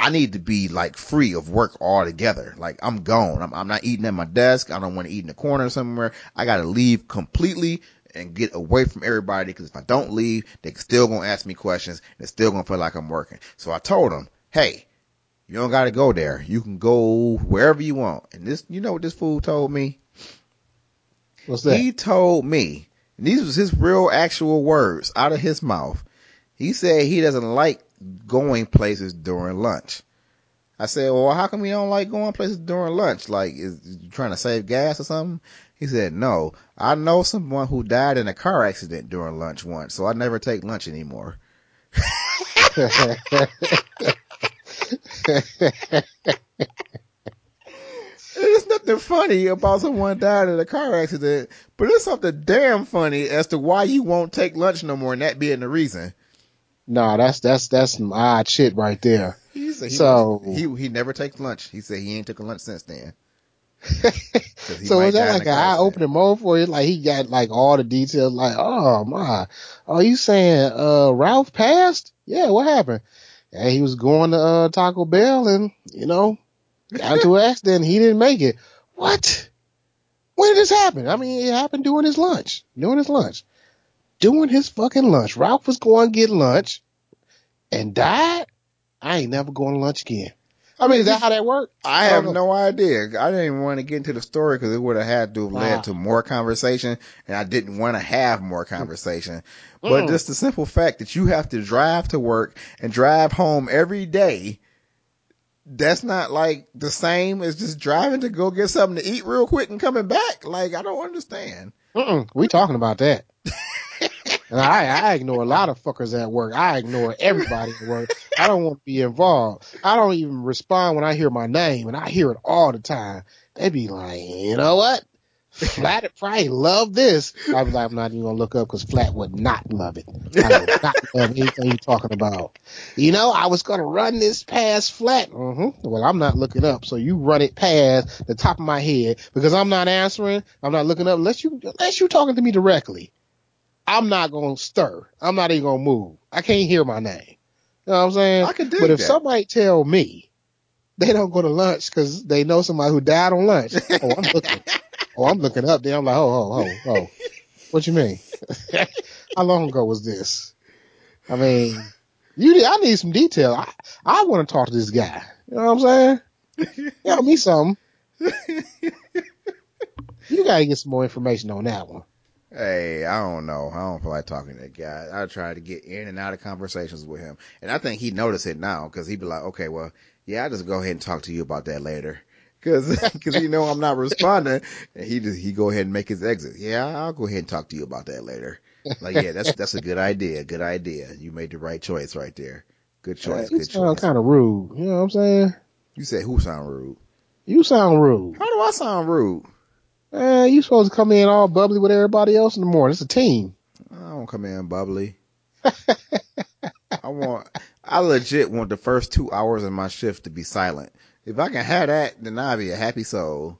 I need to be like free of work altogether. Like I'm gone. I'm, I'm not eating at my desk. I don't want to eat in the corner somewhere. I got to leave completely and get away from everybody because if I don't leave, they're still gonna ask me questions and it's still gonna feel like I'm working. So I told them, hey, you don't gotta go there. You can go wherever you want. And this, you know what this fool told me? What's that? He told me, and these was his real actual words out of his mouth. He said he doesn't like going places during lunch. I said, well, how come you don't like going places during lunch? Like, is you trying to save gas or something? He said, no, I know someone who died in a car accident during lunch once, so I never take lunch anymore. There's nothing funny about someone died in a car accident, but it's something damn funny as to why you won't take lunch no more and that being the reason. Nah, that's, that's, that's some odd shit right there. He said he so he he never takes lunch. He said he ain't took a lunch since then. So was that like an eye opening moment for you? Like he got like all the details. Like, oh my, are you saying uh Ralph passed? Yeah, what happened? And he was going to uh, Taco Bell and you know got to an *laughs* accident. He didn't make it. What? When did this happen? I mean, it happened during his lunch. During his lunch. Doing his fucking lunch. Ralph was going to get lunch and died. I ain't never going to lunch again. I mean, is that how that worked? I, have no idea. I didn't even want to get into the story because it would have had to have led to more conversation, and I didn't want to have more conversation. Mm. But just the simple fact that you have to drive to work and drive home every day, that's not like the same as just driving to go get something to eat real quick and coming back. Like, I don't understand. Mm-mm. We talking about that. *laughs* I, I ignore a lot of fuckers at work. I ignore everybody at work. I don't want to be involved. I don't even respond when I hear my name, and I hear it all the time. They be like, you know what? Flat probably love this. I was like, I'm not even gonna look up because Flat would not love it. I would not love anything you're talking about. You know, I was gonna run this past Flat. Mm-hmm. Well, I'm not looking up, so you run it past the top of my head because I'm not answering. I'm not looking up unless you unless you talking to me directly. I'm not gonna stir. I'm not even gonna move. I can't hear my name. You know what I'm saying? I can do But if that. somebody tell me they don't go to lunch because they know somebody who died on lunch, oh, I'm looking. oh, I'm looking up there. I'm like, oh, oh, oh, oh. What you mean? *laughs* How long ago was this? I mean, you. I need some detail. I I want to talk to this guy. You know what I'm saying? Tell me something. *laughs* You gotta get some more information on that one. Hey, I don't know. I don't feel like talking to that guy. I try to get in and out of conversations with him. And I think he noticed it now because he'd be like, okay, well, yeah, I'll just go ahead and talk to you about that later. *laughs* Cause, cause he know I'm not responding and he just, he go ahead and make his exit. Yeah, I'll go ahead and talk to you about that later. Like, yeah, that's, that's a good idea. Good idea. You made the right choice right there. Good choice. you Good choice. kind of rude. You know what I'm saying? You said who sound rude? You sound rude. How do I sound rude? Man, you supposed to come in all bubbly with everybody else in the morning. It's a team. I don't come in bubbly. *laughs* I want, I legit want the first two hours of my shift to be silent. If I can have that, then I'll be a happy soul.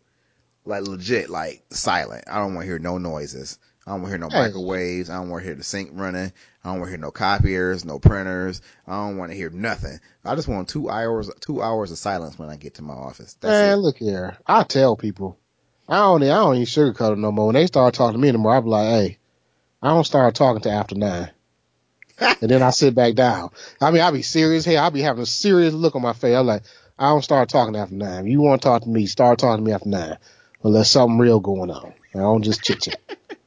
Like legit, like silent. I don't want to hear no noises. I don't want to hear no Hey. microwaves. I don't want to hear the sink running. I don't want to hear no copiers, no printers. I don't want to hear nothing. I just want two hours, two hours of silence when I get to my office. That's Man, it. look here. I tell people. I don't, I don't even sugarcoat it no more. When they start talking to me anymore, I be like, hey, I don't start talking to after nine. *laughs* and then I sit back down. I mean, I be serious. Hey, I be having a serious look on my face. I'm like, I don't start talking after nine. If you want to talk to me, start talking to me after nine. Unless something real going on. I don't just chit chat.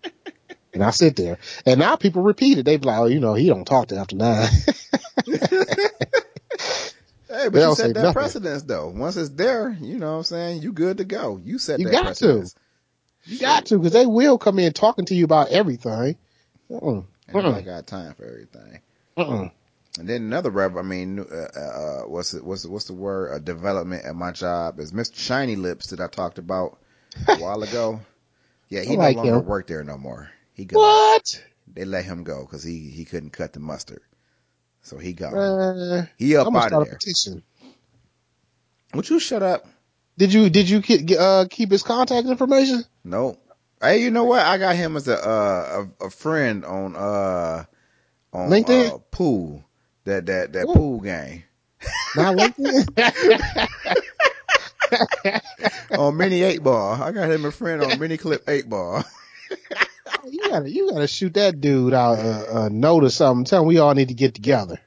*laughs* and I sit there. And now people repeat it. They be like, oh, you know, he don't talk to after nine. *laughs* Hey, but you set that nothing. precedence though. Once it's there, you know what I'm saying? You good to go. You set You that got to. precedence. you got to, because they will come in talking to you about everything. Mm-mm. And I Mm-mm. got time for everything. Mm-mm. And then another rev, I mean, uh, uh, what's it, what's, what's the word? A development at my job is Mr. Shiny Lips that I talked about a *laughs* while ago. Yeah, he I like no longer him. work there no more. He gone. What? They let him go because he, he couldn't cut the mustard. So he got Uh, he up out of a there. petition. Would you shut up? Did you did you ke- uh, keep his contact information? No. Hey, you know what? I got him as a uh, a, a friend on uh on LinkedIn? uh pool that that that Ooh. pool game Not LinkedIn. *laughs* on mini eight ball. I got him a friend on Miniclip eight ball. *laughs* you gotta you gotta shoot that dude out a, a note or something. Tell him we all need to get together.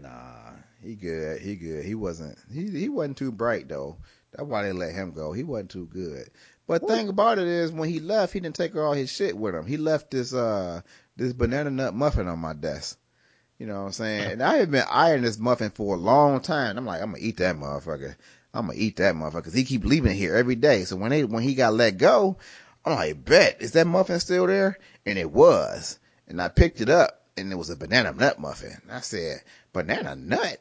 Nah, he good. He good. He wasn't. He he wasn't too bright though. That's why they let him go. He wasn't too good. But thing about it is, when he left, he didn't take all his shit with him. He left this uh this banana nut muffin on my desk. You know what I'm saying? And I have been eyeing this muffin for a long time. I'm like, I'm gonna eat that motherfucker. I'm gonna eat that motherfucker because he keep leaving here every day. So when they when he got let go, I'm like, bet is that muffin still there? And it was. And I picked it up, and it was a banana nut muffin. I said, banana nut?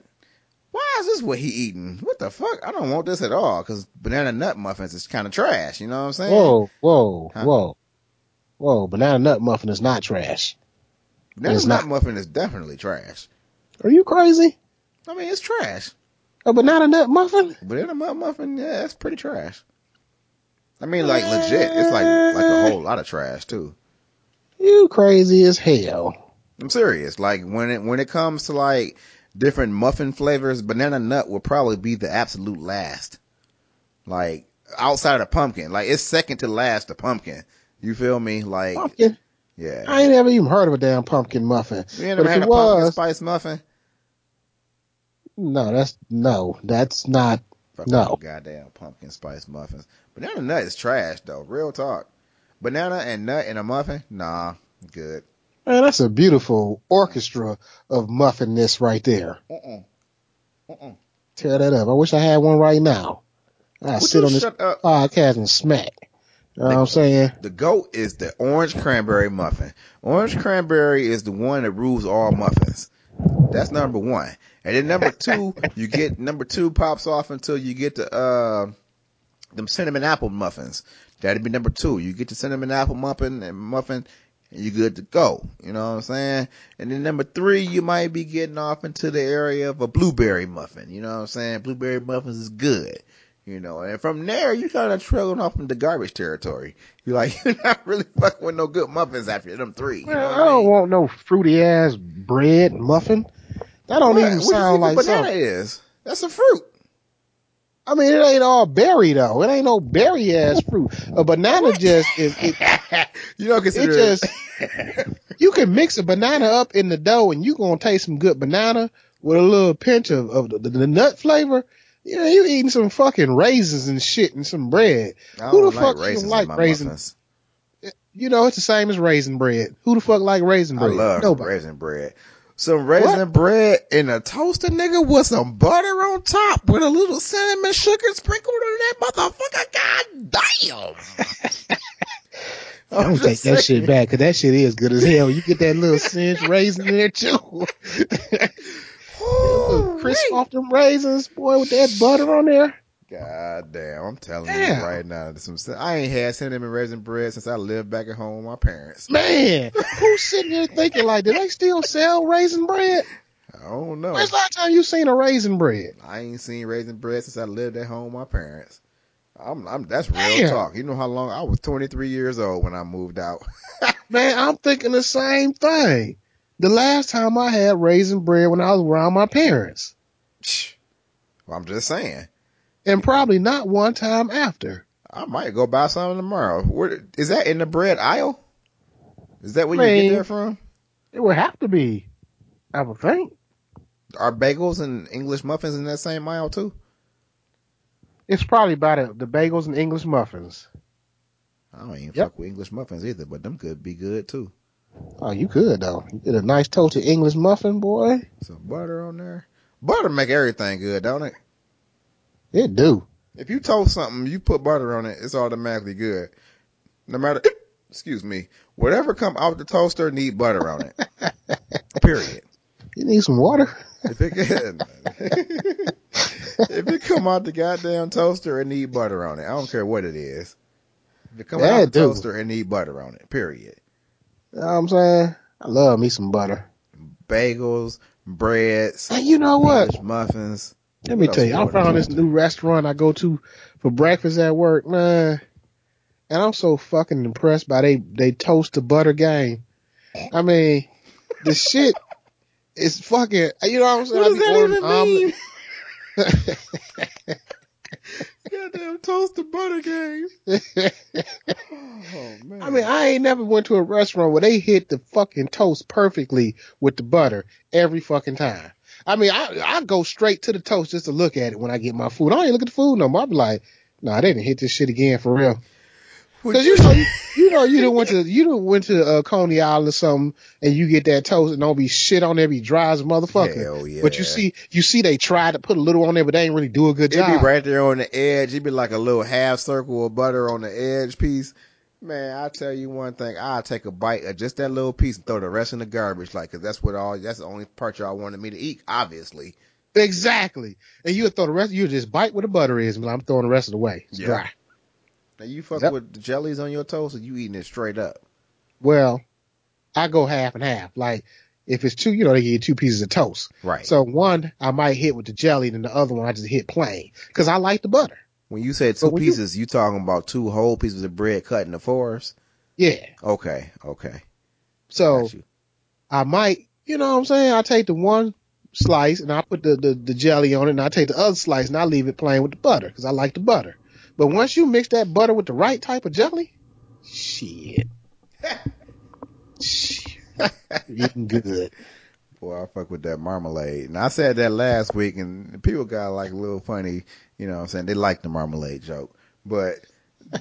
Why is this what he eating? What the fuck? I don't want this at all because banana nut muffins is kind of trash. You know what I'm saying? Whoa, whoa, Huh? whoa, whoa! Banana nut muffin is not trash. banana it's nut not. muffin is definitely trash. Are you crazy? I mean, it's trash. A banana nut muffin? Banana nut muffin, yeah, that's pretty trash. I mean, like legit, it's like like a whole lot of trash too. You crazy as hell. I'm serious. Like when it when it comes to like different muffin flavors, banana nut will probably be the absolute last. Like outside of pumpkin, like it's second to last to pumpkin. You feel me? Like Pumpkin? yeah. I ain't ever even heard of a damn pumpkin muffin. you ain't but never if had it a pumpkin was- spice muffin? No, that's no, that's not. Fuck No. goddamn pumpkin spice muffins. Banana nut is trash though. Real talk. Banana and nut in a muffin? Nah, good. Man, that's a beautiful orchestra of muffinness right there. Uh-uh. Uh-uh. Tear that up. I wish I had one right now. I sit on this podcast and smack. You know what I'm saying? The goat is the orange cranberry muffin. Orange cranberry is the one that rules all muffins. That's number one. And then number two, you get number two pops off until you get the uh them cinnamon apple muffins. That'd be number two. You get the cinnamon apple muffin and muffin and you're good to go. You know what I'm saying? And then number three, you might be getting off into the area of a blueberry muffin. You know what I'm saying? Blueberry muffins is good. You know, and from there, you kind of trailing off into garbage territory. *laughs* You're like, *laughs* you're not really fucking with no good muffins after them three. You know I don't mean? want no fruity ass bread muffin. That don't What- even what do you sound think a like banana something. is. That's a fruit. I mean, it ain't all berry though. It ain't no berry ass *laughs* fruit. A banana just is. It, *laughs* you don't it just *laughs* you can mix a banana up in the dough and you gonna taste some good banana with a little pinch of, of the, the nut flavor. You know, you eating some fucking raisins and shit and some bread. Who the like fuck raisins like raisins? muffins. You know, it's the same as raisin bread. Who the fuck like raisin bread? I love Nobody. raisin bread. Some raisin bread in a toaster, nigga, with some butter on top, with a little cinnamon sugar sprinkled on that motherfucker. God damn. *laughs* I'm gonna take that shit back because that shit is good as hell. You get that little singed raisin in there too. *laughs* little crisp off them raisins, boy, with that butter on there. God damn, I'm telling Damn. you right now. Some, I ain't had cinnamon raisin bread since I lived back at home with my parents. Man, *laughs* who's sitting there thinking like, do they still sell raisin bread? I don't know. When's the last time you seen a raisin bread? I ain't seen raisin bread since I lived at home with my parents. I'm, I'm, that's real Damn. talk. You know how long I was 23 years old when I moved out. *laughs* Man, I'm thinking the same thing. The last time I had raisin bread when I was around my parents. well, I'm just saying. And probably not one time after. I might go buy some tomorrow. Where is that in the bread aisle? Is that where you get that from? It would have to be. I would think. Are bagels and English muffins in that same aisle too? It's probably by the, the bagels and English muffins. I don't even Yep. fuck with English muffins either, but them could be good too. Oh, you could though. You get a nice toasted English muffin, boy. Some butter on there. Butter make everything good, don't it? It do. If you toast something, you put butter on it, it's automatically good. No matter, excuse me, whatever come out the toaster need butter on it. *laughs* Period. You need some water. If it can, *laughs* if it come out the goddamn toaster, it need butter on it. I don't care what it is. If it come Yeah, out it the do. toaster, it need butter on it. Period. You know what I'm saying? I love me some butter. Bagels, breads, And you know what? Muffins. Let me tell you, I found this new restaurant I go to for breakfast at work, man. And I'm so fucking impressed by they, they toast to butter game. I mean, the shit is fucking, you know what I'm saying? What I does be that even omelet. mean? *laughs* Goddamn toaster butter game. *laughs* Oh man. I mean, I ain't never went to a restaurant where they hit the fucking toast perfectly with the butter every fucking time. I mean, I I go straight to the toast just to look at it when I get my food. I don't even look at the food no more. I be like, nah, they didn't hit this shit again for real. Would Cause you know, you, you know, you done went to, you done went to uh, Coney Island or something and you get that toast and don't be shit on there, be dry as a motherfucker. Yeah. But you see, you see they try to put a little on there, but they ain't really do a good job. It'd be right there on the edge. It'd be like a little half circle of butter on the edge piece. Man, I tell you one thing. I'll take a bite of just that little piece and throw the rest in the garbage, like, 'cause that's what all. That's the only part y'all wanted me to eat. Obviously, Exactly. And you would throw the rest, you would just bite where the butter is, like, I'm throwing the rest of the way. It's Yeah. dry. now you fuck Yep. with the jellies on your toast, or you eating it straight up? Well, I go half and half. Like if it's two, you know, they give you two pieces of toast. Right. So one I might hit with the jelly, and the other one I just hit plain because I like the butter. When you said two when you- pieces, you, talking about two whole pieces of bread cut into fours? Yeah. Okay, okay. So I might, you know what I'm saying? I take the one slice and I put the, the, the jelly on it and I take the other slice and I leave it plain with the butter because I like the butter. But once you mix that butter with the right type of jelly, shit. *laughs* shit. *laughs* Eating good. Boy, I fuck with that marmalade. And I said that last week and people got like a little funny, you know what I'm saying? They like the marmalade joke. But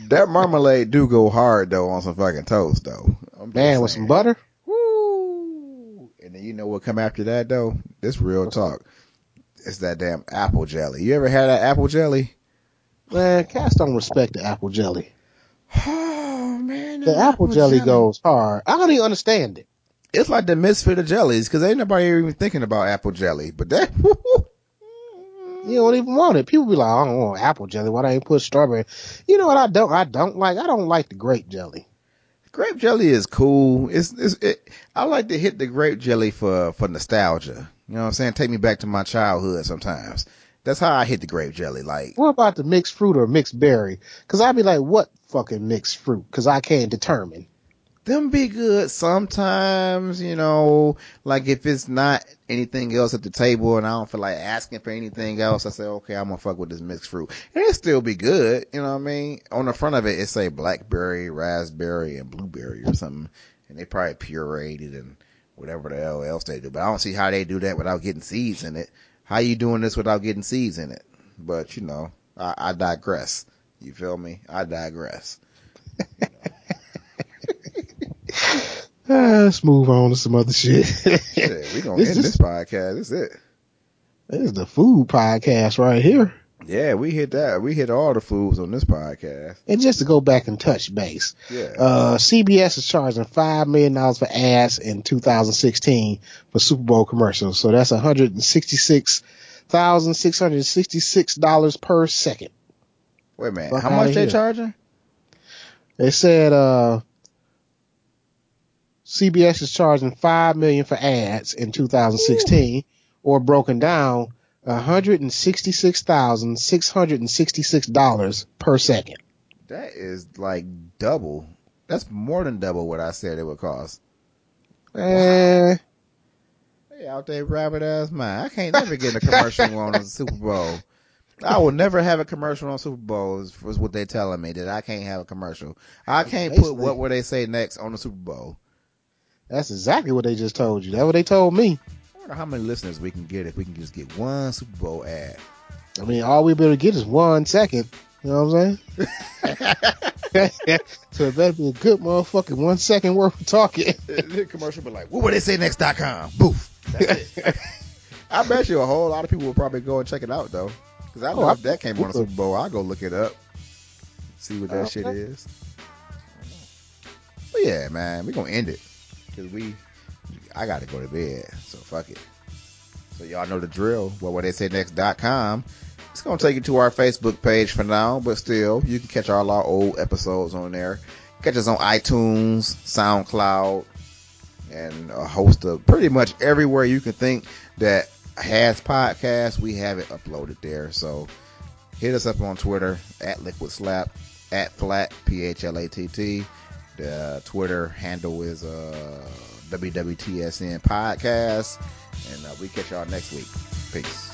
that marmalade do go hard though on some fucking toast though. I'm Man, with some butter? Woo! And then you know what come after that though? This real talk. It's that damn apple jelly. You ever had that apple jelly? Man, cats don't respect the apple jelly. *sighs* Oh man, The that apple jelly goes hard. I don't even understand it. It's like the misfit of jellies because ain't nobody even thinking about apple jelly. But that, *laughs* You don't even want it. People be like, I don't want apple jelly. Why don't you put strawberry? You know what I don't? I don't like. I don't like the grape jelly. grape jelly is cool. It's, it's it. I like to hit the grape jelly for for nostalgia. You know what I'm saying? Take me back to my childhood sometimes. That's how I hit the grape jelly. Like What about the mixed fruit or mixed berry? Cause I'd be like, what fucking mixed fruit? Cause I can't determine. Them be good sometimes, you know, like if it's not anything else at the table and I don't feel like asking for anything else, I say, okay, I'm gonna fuck with this mixed fruit. And it still be good, you know what I mean? On the front of it, it say blackberry, raspberry, and blueberry or something. And they probably pureed it and whatever the hell else they do. But I don't see how they do that without getting seeds in it. How you doing this without getting seeds in it? but you know, I, I digress. You feel me? I digress. *laughs* Uh, let's move on to some other shit. Shit, we gonna *laughs* end this- this podcast. That's it. this is the food podcast right here. Yeah, we hit that. We hit all the foods on this podcast. And just to go back and touch base, Yeah. uh, CBS is charging five million dollars for ads in 2016 for Super Bowl commercials. So that's 166 thousand six hundred sixty-six dollars per second. Wait a minute. fuck How much they here. charging? They said uh, CBS is charging five million for ads in 2016, or broken down, 166 thousand six hundred and sixty-six dollars per second. That is like double. That's more than double what I said it would cost. Hey, out there, rabbit ass man. I can't never get a commercial on the Super Bowl. I will never have a commercial on Super Bowl. Is, is what they're telling me that I can't have a commercial. I can't put what will they say next on the Super Bowl. That's exactly what they just told you. That's what they told me. I wonder how many listeners we can get if we can just get one Super Bowl ad. I mean, all we better get is one second. You know what I'm saying? *laughs* *laughs* so it better be a good motherfucking one second worth of talking. *laughs* the commercial be like, what would they say next.com? Boof. That's it. I bet you a whole lot of people will probably go and check it out though. Cause I know Oh, I- if that came on the Super Bowl, I'll go look it up. See what that Uh, shit is. But yeah, man, we gonna end it. Cause we, I gotta go to bed. So fuck it. So y'all know the drill. What will they say next.com. It's gonna take you to our Facebook page for now, but still, you can catch all our old episodes on there. Catch us on iTunes, SoundCloud, and a host of pretty much everywhere you can think that has podcasts. We have it uploaded there. So hit us up on Twitter at Liquid Slap at Phlatt P H L A T T. The Twitter handle is uh, WWTSN Podcast, and uh, we catch y'all next week. Peace.